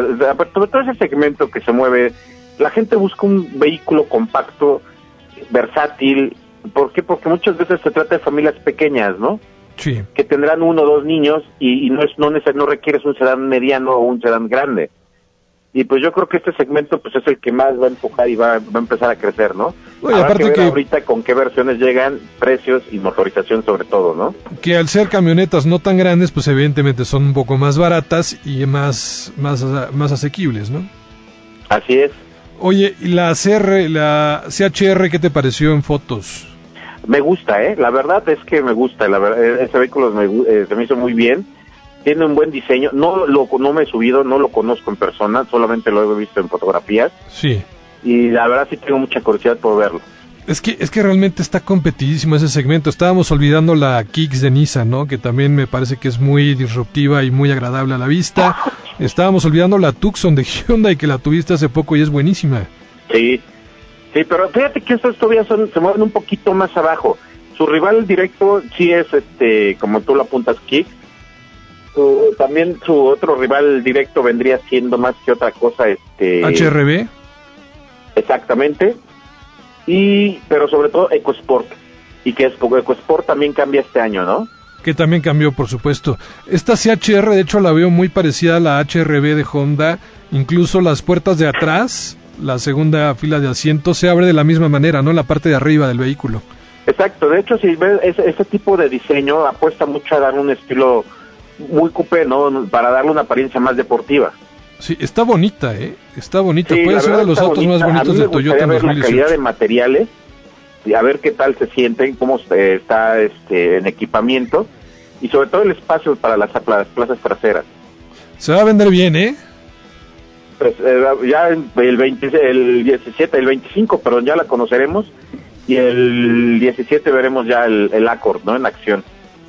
[SPEAKER 7] sobre todo ese segmento que se mueve, la gente busca un vehículo compacto, versátil. ¿Por qué? Porque muchas veces se trata de familias pequeñas, ¿no?
[SPEAKER 2] Sí.
[SPEAKER 7] que tendrán uno o dos niños y, y no es no, neces- no requieres un sedán mediano o un sedán grande. Y pues yo creo que este segmento pues es el que más va a empujar y va, va a empezar a crecer, ¿no?
[SPEAKER 2] Oye,
[SPEAKER 7] Habrá
[SPEAKER 2] aparte
[SPEAKER 7] que ver
[SPEAKER 2] que-
[SPEAKER 7] ahorita con qué versiones llegan, precios y motorización sobre todo, ¿no?
[SPEAKER 2] que al ser camionetas no tan grandes, pues evidentemente son un poco más baratas y más, más, más asequibles, ¿no?
[SPEAKER 7] Así es.
[SPEAKER 2] Oye, ¿y la CR, la CHR, qué te pareció en fotos?
[SPEAKER 7] Me gusta, ¿eh? La verdad es que me gusta, la verdad, eh, ese vehículo me, eh, se me hizo muy bien. Tiene un buen diseño. No lo no me he subido, no lo conozco en persona, solamente lo he visto en fotografías
[SPEAKER 2] Sí.
[SPEAKER 7] y la verdad sí tengo mucha curiosidad por verlo.
[SPEAKER 2] Es que, es que realmente está competidísimo ese segmento. Estábamos olvidando la Kicks de Nissan, ¿no? Que también me parece que es muy disruptiva y muy agradable a la vista. Estábamos olvidando la Tucson de Hyundai que la tuviste hace poco y es buenísima.
[SPEAKER 7] Sí, sí, pero fíjate que estos todavía son, se mueven un poquito más abajo. Su rival directo sí es, este, como tú lo apuntas, Kick. Su- también su otro rival directo vendría siendo más que otra cosa, este,
[SPEAKER 2] HRB.
[SPEAKER 7] exactamente. Y, pero sobre todo EcoSport. Y que es, EcoSport también cambia este año, ¿no?
[SPEAKER 2] que también cambió, por supuesto. Esta CHR, de hecho, la veo muy parecida a la HRB de Honda. Incluso las puertas de atrás, la segunda fila de asientos, se abre de la misma manera, ¿no? La parte de arriba del vehículo.
[SPEAKER 7] Exacto, de hecho, si ves ese, ese tipo de diseño, apuesta mucho a dar un estilo muy coupé, ¿no? Para darle una apariencia más deportiva.
[SPEAKER 2] Sí, está bonita, ¿eh? Está bonita.
[SPEAKER 7] Sí,
[SPEAKER 2] Puede ser de los autos
[SPEAKER 7] bonita.
[SPEAKER 2] más bonitos de Toyota en
[SPEAKER 7] ver la calidad
[SPEAKER 2] 2018.
[SPEAKER 7] de materiales y a ver qué tal se sienten, cómo está este, en equipamiento y sobre todo el espacio para las plazas traseras.
[SPEAKER 2] Se va a vender bien, ¿eh?
[SPEAKER 7] Pues eh, ya el, 20, el 17, el 25, perdón, ya la conoceremos y el 17 veremos ya el, el Accord, ¿no? En acción.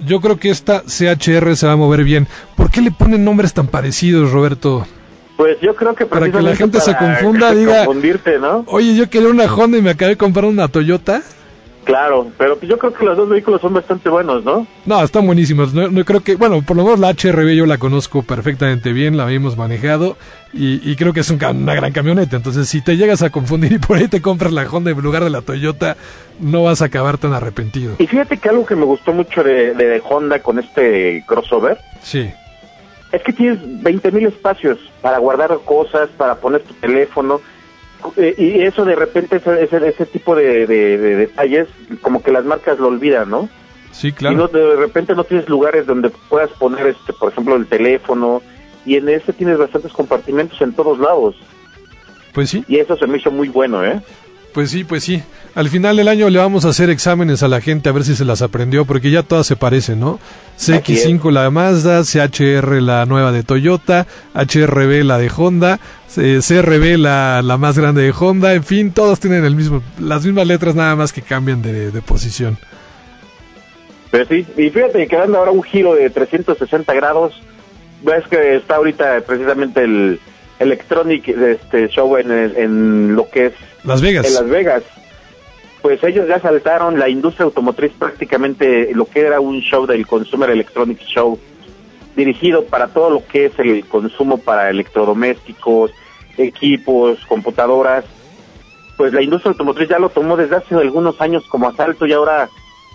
[SPEAKER 2] Yo creo que esta CHR se va a mover bien. ¿Por qué le ponen nombres tan parecidos, Roberto?
[SPEAKER 7] Pues yo creo que
[SPEAKER 2] Para que la gente se confunda, diga-. Oye, yo quería una Honda y me acabé de comprar una Toyota.
[SPEAKER 7] Claro, pero yo creo que los dos vehículos son bastante buenos, ¿no?
[SPEAKER 2] No, están buenísimos. No, no creo que, bueno, por lo menos la HRB yo la conozco perfectamente bien, la hemos manejado y, y creo que es un una gran camioneta. Entonces, si te llegas a confundir y por ahí te compras la Honda en lugar de la Toyota, no vas a acabar tan arrepentido.
[SPEAKER 7] Y fíjate que algo que me gustó mucho de, de Honda con este crossover
[SPEAKER 2] Sí,
[SPEAKER 7] es que tienes 20 mil espacios para guardar cosas, para poner tu teléfono. eh, y eso de repente, ese, ese, ese tipo de, de- de detalles, como que las marcas lo olvidan, ¿no?
[SPEAKER 2] sí,
[SPEAKER 7] Y
[SPEAKER 2] claro.
[SPEAKER 7] no, de repente no tienes lugares donde puedas poner, este, por ejemplo, el teléfono. Y en ese tienes bastantes compartimentos en todos lados.
[SPEAKER 2] Pues sí.
[SPEAKER 7] Y eso se me hizo muy bueno, ¿eh?
[SPEAKER 2] Pues sí, pues sí. Al final del año le vamos a hacer exámenes a la gente a ver si se las aprendió, porque ya todas se parecen, ¿no? CX5 la de Mazda, CHR la nueva de Toyota, HRB la de Honda, C- CRB la, la más grande de Honda, en fin, todos tienen el mismo, las mismas letras nada más que cambian de, de posición.
[SPEAKER 7] Pero sí, y fíjate que dando ahora un giro de 360 grados, ves que está ahorita precisamente el Electronic este show en, en lo que es
[SPEAKER 2] Las Vegas.
[SPEAKER 7] en Las Vegas. Pues ellos ya saltaron la industria automotriz prácticamente lo que era un show del Consumer Electronics Show dirigido para todo lo que es el consumo para electrodomésticos, equipos, computadoras. Pues la industria automotriz ya lo tomó desde hace algunos años como asalto y ahora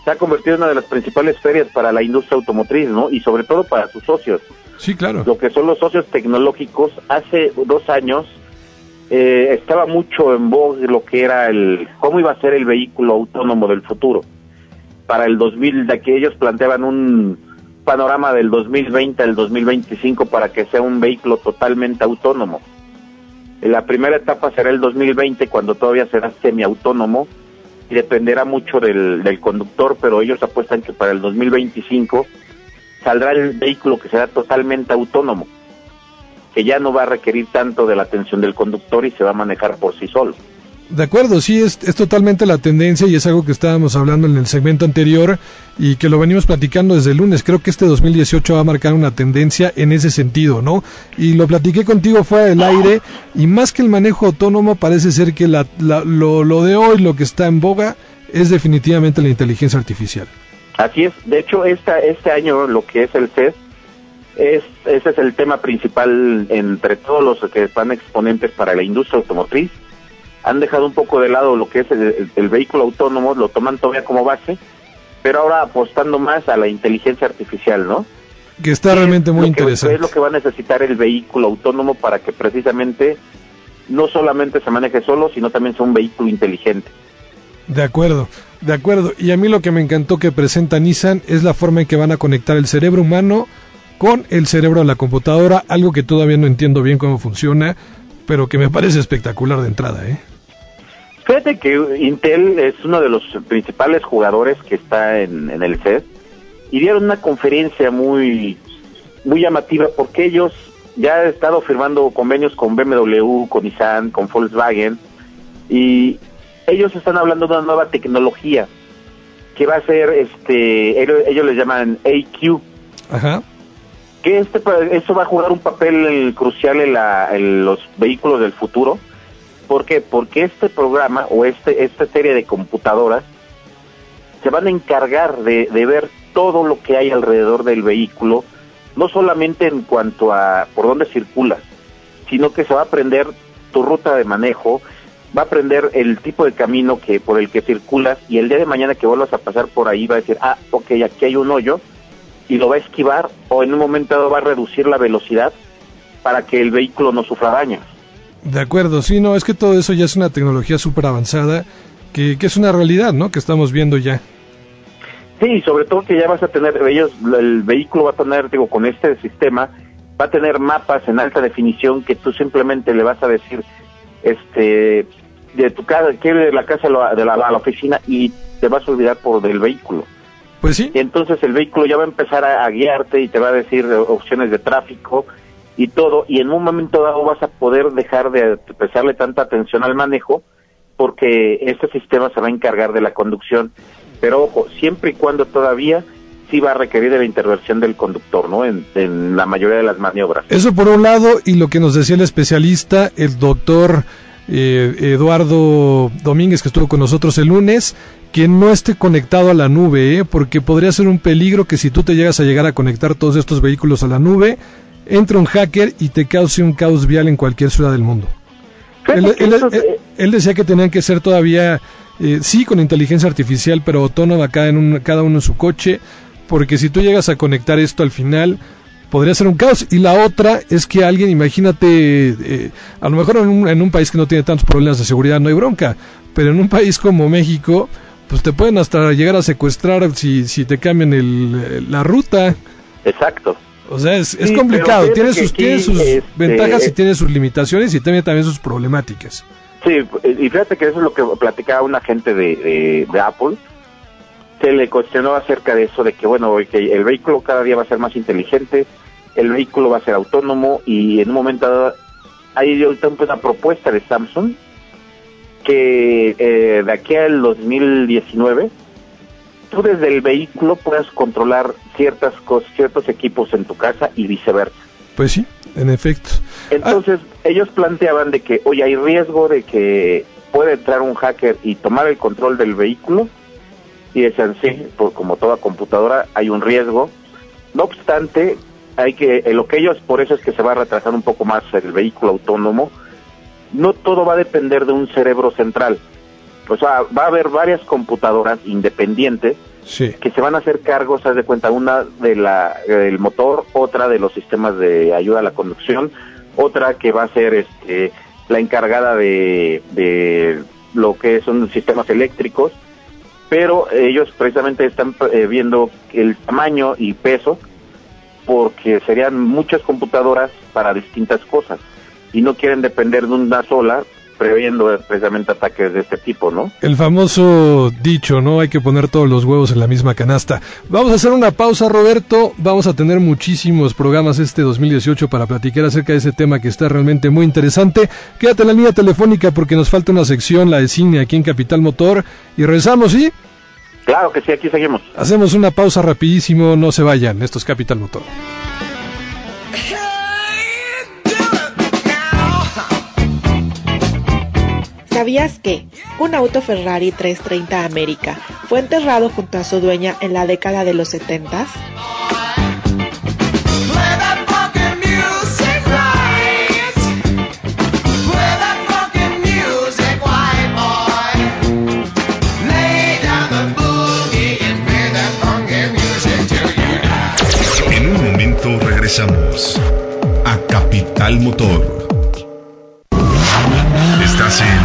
[SPEAKER 7] se ha convertido en una de las principales ferias para la industria automotriz, ¿no? Y sobre todo para sus socios
[SPEAKER 2] Sí, claro.
[SPEAKER 7] lo que son los socios tecnológicos, hace dos años eh, estaba mucho en voz lo que era el, cómo iba a ser el vehículo autónomo del futuro. Para el 2000, de que ellos planteaban un panorama del 2020 al 2025 para que sea un vehículo totalmente autónomo. La primera etapa será el 2020 cuando todavía será semiautónomo y dependerá mucho del, del conductor, pero ellos apuestan que para el 2025 saldrá el vehículo que será totalmente autónomo, que ya no va a requerir tanto de la atención del conductor y se va a manejar por sí solo.
[SPEAKER 2] De acuerdo, sí, es, es totalmente la tendencia y es algo que estábamos hablando en el segmento anterior y que lo venimos platicando desde el lunes. Creo que este 2018 va a marcar una tendencia en ese sentido, ¿no? Y lo platiqué contigo fuera del aire y más que el manejo autónomo parece ser que la- la- lo, lo de hoy, lo que está en boga, es definitivamente la inteligencia artificial.
[SPEAKER 7] Así es, de hecho esta, este año lo que es el CES, es, ese es el tema principal entre todos los que están exponentes para la industria automotriz. Han dejado un poco de lado lo que es el, el- el vehículo autónomo, lo toman todavía como base, pero ahora apostando más a la inteligencia artificial, ¿no?
[SPEAKER 2] Que está realmente muy
[SPEAKER 7] que-
[SPEAKER 2] interesante.
[SPEAKER 7] es lo que va a necesitar el vehículo autónomo para que precisamente no solamente se maneje solo, sino también sea un vehículo inteligente.
[SPEAKER 2] De acuerdo, de acuerdo. Y a mí lo que me encantó que presenta Nissan es la forma en que van a conectar el cerebro humano con el cerebro de la computadora, algo que todavía no entiendo bien cómo funciona, pero que me parece espectacular de entrada, ¿eh?
[SPEAKER 7] Fíjate que Intel es uno de los principales jugadores que está en, el CES y dieron una conferencia muy, muy llamativa porque ellos ya han estado firmando convenios con BMW, con Nissan, con Volkswagen y ellos están hablando de una nueva tecnología que va a ser, este, ellos, ellos le llaman AQ,
[SPEAKER 2] Ajá.
[SPEAKER 7] que este eso va a jugar un papel crucial en, la- en los vehículos del futuro. ¿Por qué? Porque este programa o este esta serie de computadoras se van a encargar de, de ver todo lo que hay alrededor del vehículo, no solamente en cuanto a por dónde circulas, sino que se va a aprender tu ruta de manejo, va a aprender el tipo de camino que por el que circulas y el día de mañana que vuelvas a pasar por ahí va a decir, ah, ok, aquí hay un hoyo, y lo va a esquivar o en un momento dado va a reducir la velocidad para que el vehículo no sufra daños.
[SPEAKER 2] De acuerdo, sí, no, es que todo eso ya es una tecnología súper avanzada, que, que es una realidad, ¿no? Que estamos viendo ya.
[SPEAKER 7] Sí, sobre todo que ya vas a tener, ellos, el vehículo va a tener, digo, con este sistema, va a tener mapas en alta definición que tú simplemente le vas a decir, este, de tu casa, quiere de la casa a la, de la, a la oficina y te vas a olvidar por del vehículo.
[SPEAKER 2] Pues sí,
[SPEAKER 7] Y entonces el vehículo ya va a empezar a, a guiarte y te va a decir opciones de tráfico y todo, y en un momento dado vas a poder dejar de prestarle tanta atención al manejo porque este sistema se va a encargar de la conducción. Pero ojo, siempre y cuando todavía sí va a requerir de la intervención del conductor, ¿no? En, en la mayoría de las maniobras.
[SPEAKER 2] Eso por un lado, y lo que nos decía el especialista, el doctor eh, Eduardo Domínguez, que estuvo con nosotros el lunes, que no esté conectado a la nube, ¿eh? porque podría ser un peligro que si tú te llegas a llegar a conectar todos estos vehículos a la nube, entre un hacker y te cause un caos vial en cualquier ciudad del mundo. Él, él- él-
[SPEAKER 7] eh,
[SPEAKER 2] él decía que tenían que ser todavía, eh, sí, con inteligencia artificial, pero autónoma cada, en un- cada uno en su coche, porque si tú llegas a conectar esto al final, podría ser un caos. Y la otra es que alguien, imagínate, eh, a lo mejor en un, en un país que no tiene tantos problemas de seguridad no hay bronca, pero en un país como México, pues te pueden hasta llegar a secuestrar si, si te cambian el, la ruta.
[SPEAKER 7] exacto.
[SPEAKER 2] O sea, es, es complicado. Tiene sus, tiene sus
[SPEAKER 7] este,
[SPEAKER 2] ventajas y tiene sus limitaciones y tiene también sus problemáticas.
[SPEAKER 7] Sí, y fíjate que eso es lo que platicaba un agente de, de, de Apple. Se le cuestionó acerca de eso, de que, bueno, que el vehículo cada día va a ser más inteligente, el vehículo va a ser autónomo y en un momento dado hay ahorita una propuesta de Samsung que eh, de aquí al 2019 tú desde el vehículo puedas controlar ciertas cosas, ciertos equipos en tu casa y viceversa.
[SPEAKER 2] Pues sí, en efecto.
[SPEAKER 7] Entonces, ellos planteaban de que, oye, hay riesgo de que puede entrar un hacker y tomar el control del vehículo. Y decían, sí, por, como toda computadora, hay un riesgo. No obstante, hay que, lo que ellos, por eso es que se va a retrasar un poco más el vehículo autónomo. No todo va a depender de un cerebro central. O sea, va a haber varias computadoras independientes
[SPEAKER 2] Sí.
[SPEAKER 7] que se van a hacer cargos, haz de cuenta, una de la, del motor, otra de los sistemas de ayuda a la conducción, otra que va a ser este, la encargada de, de lo que son sistemas eléctricos, pero ellos precisamente están eh, viendo el tamaño y peso porque serían muchas computadoras para distintas cosas y no quieren depender de una sola previendo precisamente ataques de este tipo, ¿no?
[SPEAKER 2] El famoso dicho, ¿no? Hay que poner todos los huevos en la misma canasta. Vamos a hacer una pausa, Roberto. Vamos a tener muchísimos programas este 2018 para platicar acerca de ese tema que está realmente muy interesante. Quédate en la línea telefónica porque nos falta una sección, la de cine aquí en Capital Motor. Y regresamos, ¿sí?
[SPEAKER 7] Claro que sí, aquí seguimos.
[SPEAKER 2] Hacemos una pausa rapidísimo, no se vayan. Esto es Capital Motor.
[SPEAKER 3] ¿Sabías que un auto Ferrari 330 América fue enterrado junto a su dueña en la década de los 70?
[SPEAKER 5] Play that funky music right. Play that funky music, white boy. Lay down the boogie and play that funky music till you die.
[SPEAKER 1] En un momento regresamos a Capital Motor. Estás en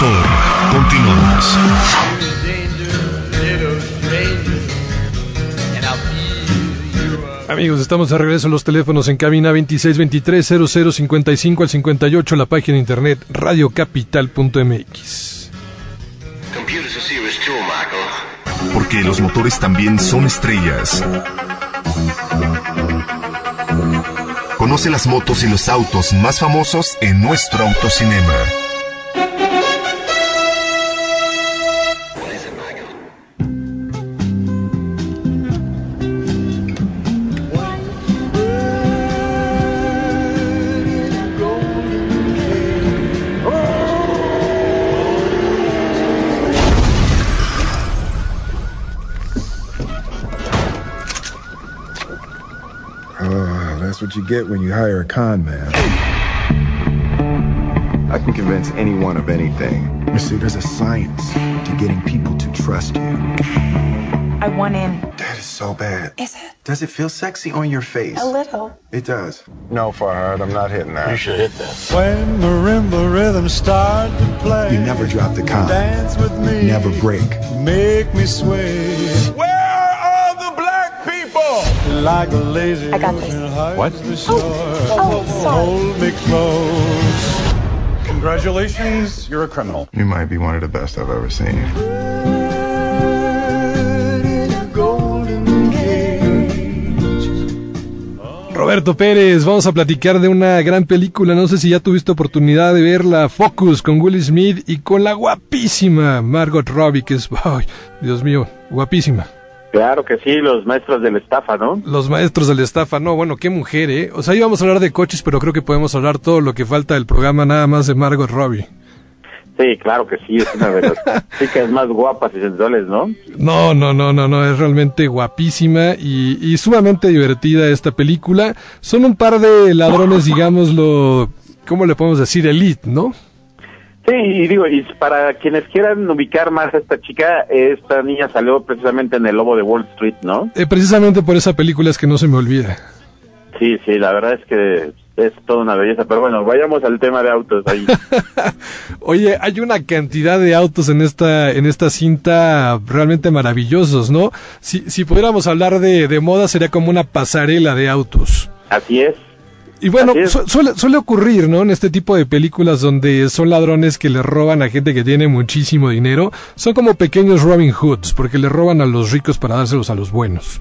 [SPEAKER 1] Motor. Continuamos.
[SPEAKER 2] Amigos, estamos de regreso en los teléfonos en cabina 2623-0055 al 58, la página de internet radiocapital.mx.
[SPEAKER 1] Porque los motores también son estrellas. Conoce las motos y los autos más famosos en nuestro autocinema.
[SPEAKER 8] What
[SPEAKER 9] you get when you hire a con man. I can convince anyone of anything. You see, there's a science to getting people to trust you.
[SPEAKER 10] I want in.
[SPEAKER 9] That is so bad.
[SPEAKER 10] Is it?
[SPEAKER 9] Does it feel sexy on your face?
[SPEAKER 10] A little.
[SPEAKER 9] It does. No, Farhad, I'm not hitting that.
[SPEAKER 8] You should hit that.
[SPEAKER 11] When marimba rhythms start to play,
[SPEAKER 9] You never drop the con.
[SPEAKER 11] dance with me,
[SPEAKER 9] Never break.
[SPEAKER 11] make me sway. Where Like a lazy
[SPEAKER 10] I got this.
[SPEAKER 9] What?
[SPEAKER 10] oh, sorry.
[SPEAKER 11] Hold me close. Congratulations, you're a criminal.
[SPEAKER 9] You might be one of the best I've ever seen.
[SPEAKER 2] Roberto Pérez, vamos a platicar de una gran película, no sé si ya tuviste oportunidad de verla, Focus, con Will Smith y con la guapísima Margot Robbie, que es, ay, Dios mío, guapísima.
[SPEAKER 7] Claro que sí, los maestros de la estafa, ¿no?
[SPEAKER 2] Los maestros de la estafa, no, bueno, qué mujer, ¿eh? O sea, íbamos a hablar de coches, pero creo que podemos hablar todo lo que falta del programa nada más de Margot Robbie.
[SPEAKER 7] Sí, claro que sí, es una de las chicas más guapas y sensuales, ¿no?
[SPEAKER 2] No, no, no, no, no, es realmente guapísima y, y sumamente divertida esta película. Son un par de ladrones, digámoslo, ¿cómo le podemos decir? Elite, ¿no?
[SPEAKER 7] Sí, y digo, y para quienes quieran ubicar más a esta chica, esta niña salió precisamente en El Lobo de Wall Street, ¿no?
[SPEAKER 2] Eh, precisamente por esa película es que no se me olvida.
[SPEAKER 7] Sí, sí, la verdad es que es toda una belleza, pero bueno, vayamos al tema de autos ahí.
[SPEAKER 2] Oye, hay una cantidad de autos en esta en esta cinta realmente maravillosos, ¿no? Si, si pudiéramos hablar de, de moda sería como una pasarela de autos.
[SPEAKER 7] Así es.
[SPEAKER 2] Y bueno, su- suele, suele ocurrir, ¿no? En este tipo de películas donde son ladrones que le roban a gente que tiene muchísimo dinero, son como pequeños Robin Hoods, porque le roban a los ricos para dárselos a los buenos.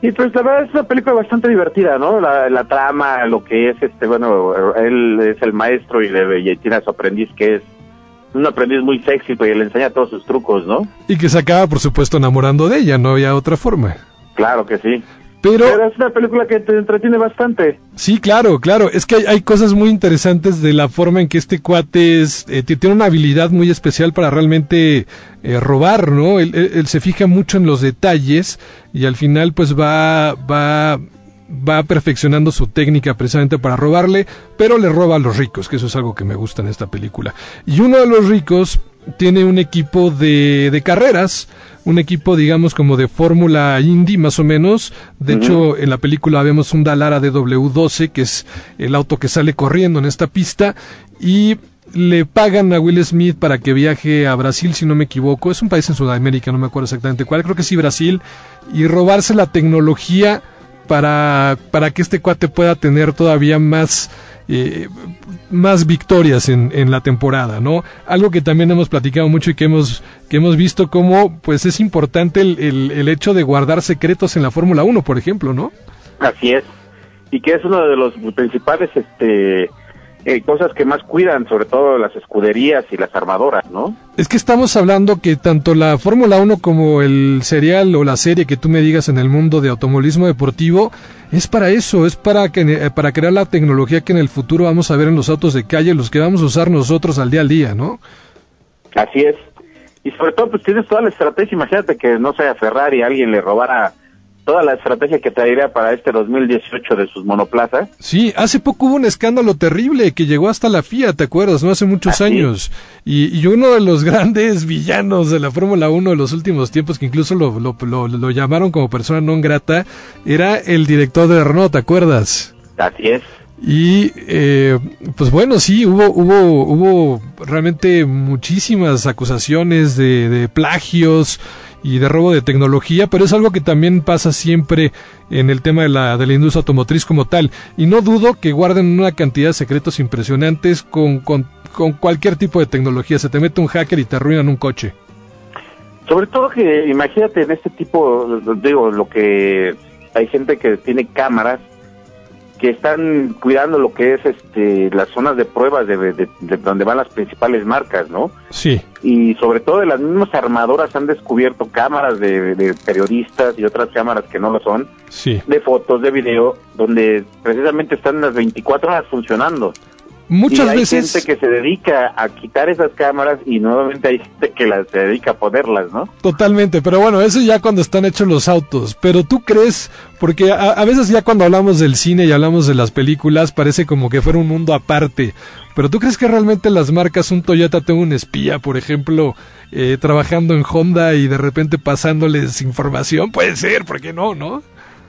[SPEAKER 7] Y pues la verdad es una película bastante divertida, ¿no? La, la trama, lo que es, este, bueno, él es el maestro y, le, y tiene a su aprendiz que es un aprendiz muy sexy, pues, y le enseña todos sus trucos, ¿no?
[SPEAKER 2] Y que se acaba, por supuesto, enamorando de ella, no había otra forma.
[SPEAKER 7] Claro que sí.
[SPEAKER 2] Pero,
[SPEAKER 7] Pero es una película que te entretiene bastante.
[SPEAKER 2] sí, claro, claro, es que hay, hay cosas muy interesantes de la forma en que este cuate es, eh, ti- tiene una habilidad muy especial para realmente eh, robar, ¿no? Él, él- él se fija mucho en los detalles y al final pues va, va, va perfeccionando su técnica precisamente para robarle, pero le roba a los ricos, que eso es algo que me gusta en esta película. Y uno de los ricos tiene un equipo de, de carreras, un equipo digamos como de fórmula indie más o menos. De hecho, en la película vemos un Dalara DW12, que es el auto que sale corriendo en esta pista, y le pagan a Will Smith para que viaje a Brasil, si no me equivoco. Es un país en Sudamérica, no me acuerdo exactamente cuál, creo que sí Brasil, y robarse la tecnología para, para que este cuate pueda tener todavía más, eh, más victorias en, en la temporada, ¿no? Algo que también hemos platicado mucho y que hemos, que hemos visto cómo pues es importante el, el, el hecho de guardar secretos en la Fórmula 1, por ejemplo, ¿no?
[SPEAKER 7] Así es. Y que es uno de los principales, este, eh, cosas que más cuidan, sobre todo las escuderías y las armadoras, ¿no?
[SPEAKER 2] Es que estamos hablando que tanto la Fórmula 1 como el serial o la serie que tú me digas en el mundo de automovilismo deportivo es para eso, es para que eh, para crear la tecnología que en el futuro vamos a ver en los autos de calle, los que vamos a usar nosotros al día al día, ¿no?
[SPEAKER 7] Así es. Y sobre todo, pues tienes toda la estrategia. Imagínate que, no sé, a Ferrari alguien le robara toda la estrategia que traería para este 2018 de sus monoplazas.
[SPEAKER 2] Sí, hace poco hubo un escándalo terrible que llegó hasta la FIA, ¿te acuerdas? No hace muchos
[SPEAKER 7] ¿Ah, sí?
[SPEAKER 2] años. Y, y uno de los grandes villanos de la Fórmula 1 de los últimos tiempos, que incluso lo, lo, lo- lo llamaron como persona non grata, era el director de Renault, ¿te acuerdas?
[SPEAKER 7] Así es.
[SPEAKER 2] Y eh, pues bueno, sí, hubo, hubo, hubo realmente muchísimas acusaciones de, de plagios y de robo de tecnología, pero es algo que también pasa siempre en el tema de la, de la industria automotriz como tal. Y no dudo que guarden una cantidad de secretos impresionantes con, con, con cualquier tipo de tecnología. Se te mete un hacker y te arruinan un coche.
[SPEAKER 7] Sobre todo que, imagínate, en este tipo, digo, lo que hay gente que tiene cámaras que están cuidando lo que es este las zonas de pruebas de, de- de donde van las principales marcas, ¿no?
[SPEAKER 2] Sí.
[SPEAKER 7] Y sobre todo de las mismas armadoras han descubierto cámaras de, de periodistas y otras cámaras que no lo son,
[SPEAKER 2] Sí.
[SPEAKER 7] de fotos, de video, donde precisamente están las 24 horas funcionando.
[SPEAKER 2] Muchas
[SPEAKER 7] y hay
[SPEAKER 2] veces...
[SPEAKER 7] gente que se dedica a quitar esas cámaras y nuevamente hay gente que las se dedica a ponerlas, ¿no?
[SPEAKER 2] Totalmente, pero bueno, eso ya cuando están hechos los autos. Pero tú crees, porque a, a veces ya cuando hablamos del cine y hablamos de las películas, parece como que fuera un mundo aparte. Pero tú crees que realmente las marcas, un Toyota tenga un espía, por ejemplo, eh, trabajando en Honda y de repente pasándoles información? Puede ser, ¿por qué no, no?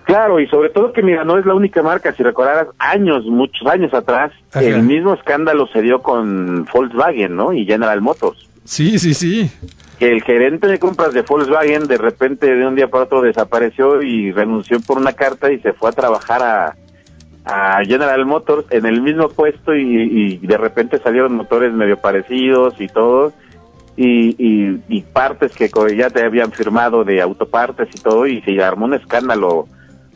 [SPEAKER 7] Claro, y sobre todo que mira, no es la única marca, si recordaras años, muchos años atrás,
[SPEAKER 2] Ajá.
[SPEAKER 7] el mismo escándalo se dio con Volkswagen, ¿no? Y General Motors.
[SPEAKER 2] Sí, sí, sí.
[SPEAKER 7] Que el gerente de compras de Volkswagen de repente de un día para otro desapareció y renunció por una carta y se fue a trabajar a, a General Motors en el mismo puesto y, y de repente salieron motores medio parecidos y todo y, y, y partes que ya te habían firmado de autopartes y todo y se armó un escándalo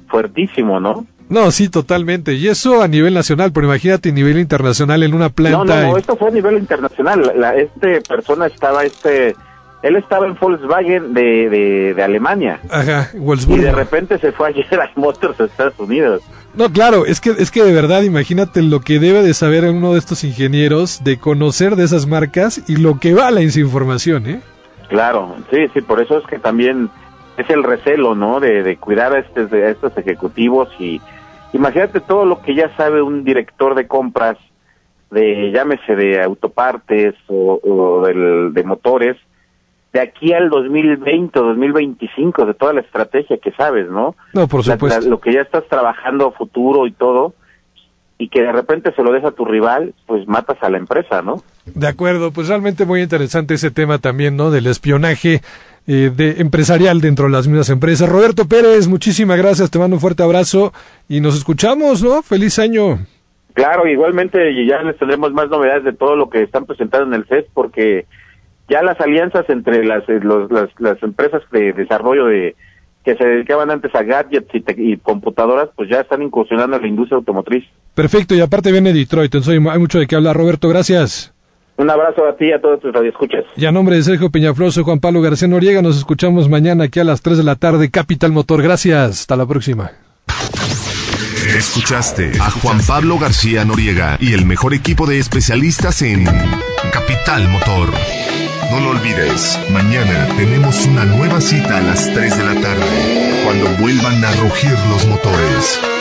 [SPEAKER 7] fuertísimo, ¿no?
[SPEAKER 2] No, sí, totalmente. Y eso a nivel nacional, pero imagínate a nivel internacional en una planta.
[SPEAKER 7] No, no, no,
[SPEAKER 2] y-
[SPEAKER 7] esto fue a nivel internacional. La, la- este persona estaba, este, él estaba en Volkswagen de, de, de Alemania
[SPEAKER 2] Ajá,
[SPEAKER 7] y
[SPEAKER 2] Wolfsburgo.
[SPEAKER 7] de repente se fue a General Motors a Estados Unidos.
[SPEAKER 2] No, claro, es que, es que de verdad, imagínate lo que debe de saber uno de estos ingenieros de conocer de esas marcas y lo que vale esa información, ¿eh?
[SPEAKER 7] Claro, sí, sí, por eso es que también es el recelo, ¿no? De, de cuidar a, estes- a estos ejecutivos y imagínate todo lo que ya sabe un director de compras, de llámese de autopartes o, o del- de motores, de aquí al 2020 o 2025, de toda la estrategia que sabes, ¿no?
[SPEAKER 2] No, por
[SPEAKER 7] La-
[SPEAKER 2] supuesto.
[SPEAKER 7] la- lo que ya estás trabajando a futuro y todo, y que de repente se lo des a tu rival, pues matas a la empresa, ¿no?
[SPEAKER 2] De acuerdo, pues realmente muy interesante ese tema también, ¿no? Del espionaje eh, de empresarial dentro de las mismas empresas. Roberto Pérez, muchísimas gracias, te mando un fuerte abrazo y nos escuchamos, ¿no? Feliz año.
[SPEAKER 7] Claro, igualmente y ya les tendremos más novedades de todo lo que están presentando en el CES porque ya las alianzas entre las, eh, los- las, las empresas de desarrollo de que se dedicaban antes a gadgets y, te- y computadoras, pues ya están incursionando en la industria automotriz.
[SPEAKER 2] Perfecto, y aparte viene Detroit, entonces hay mucho de qué hablar. Roberto, gracias.
[SPEAKER 7] Un abrazo a ti y a todos tus radioescuchas.
[SPEAKER 2] Y a nombre de Sergio Peñafloso, Juan Pablo García Noriega, nos escuchamos mañana aquí a las 3 de la tarde, Capital Motor. Gracias, hasta la próxima.
[SPEAKER 1] Escuchaste a Juan Pablo García Noriega y el mejor equipo de especialistas en Capital Motor. No lo olvides, mañana tenemos una nueva cita a las 3 de la tarde, cuando vuelvan a rugir los motores.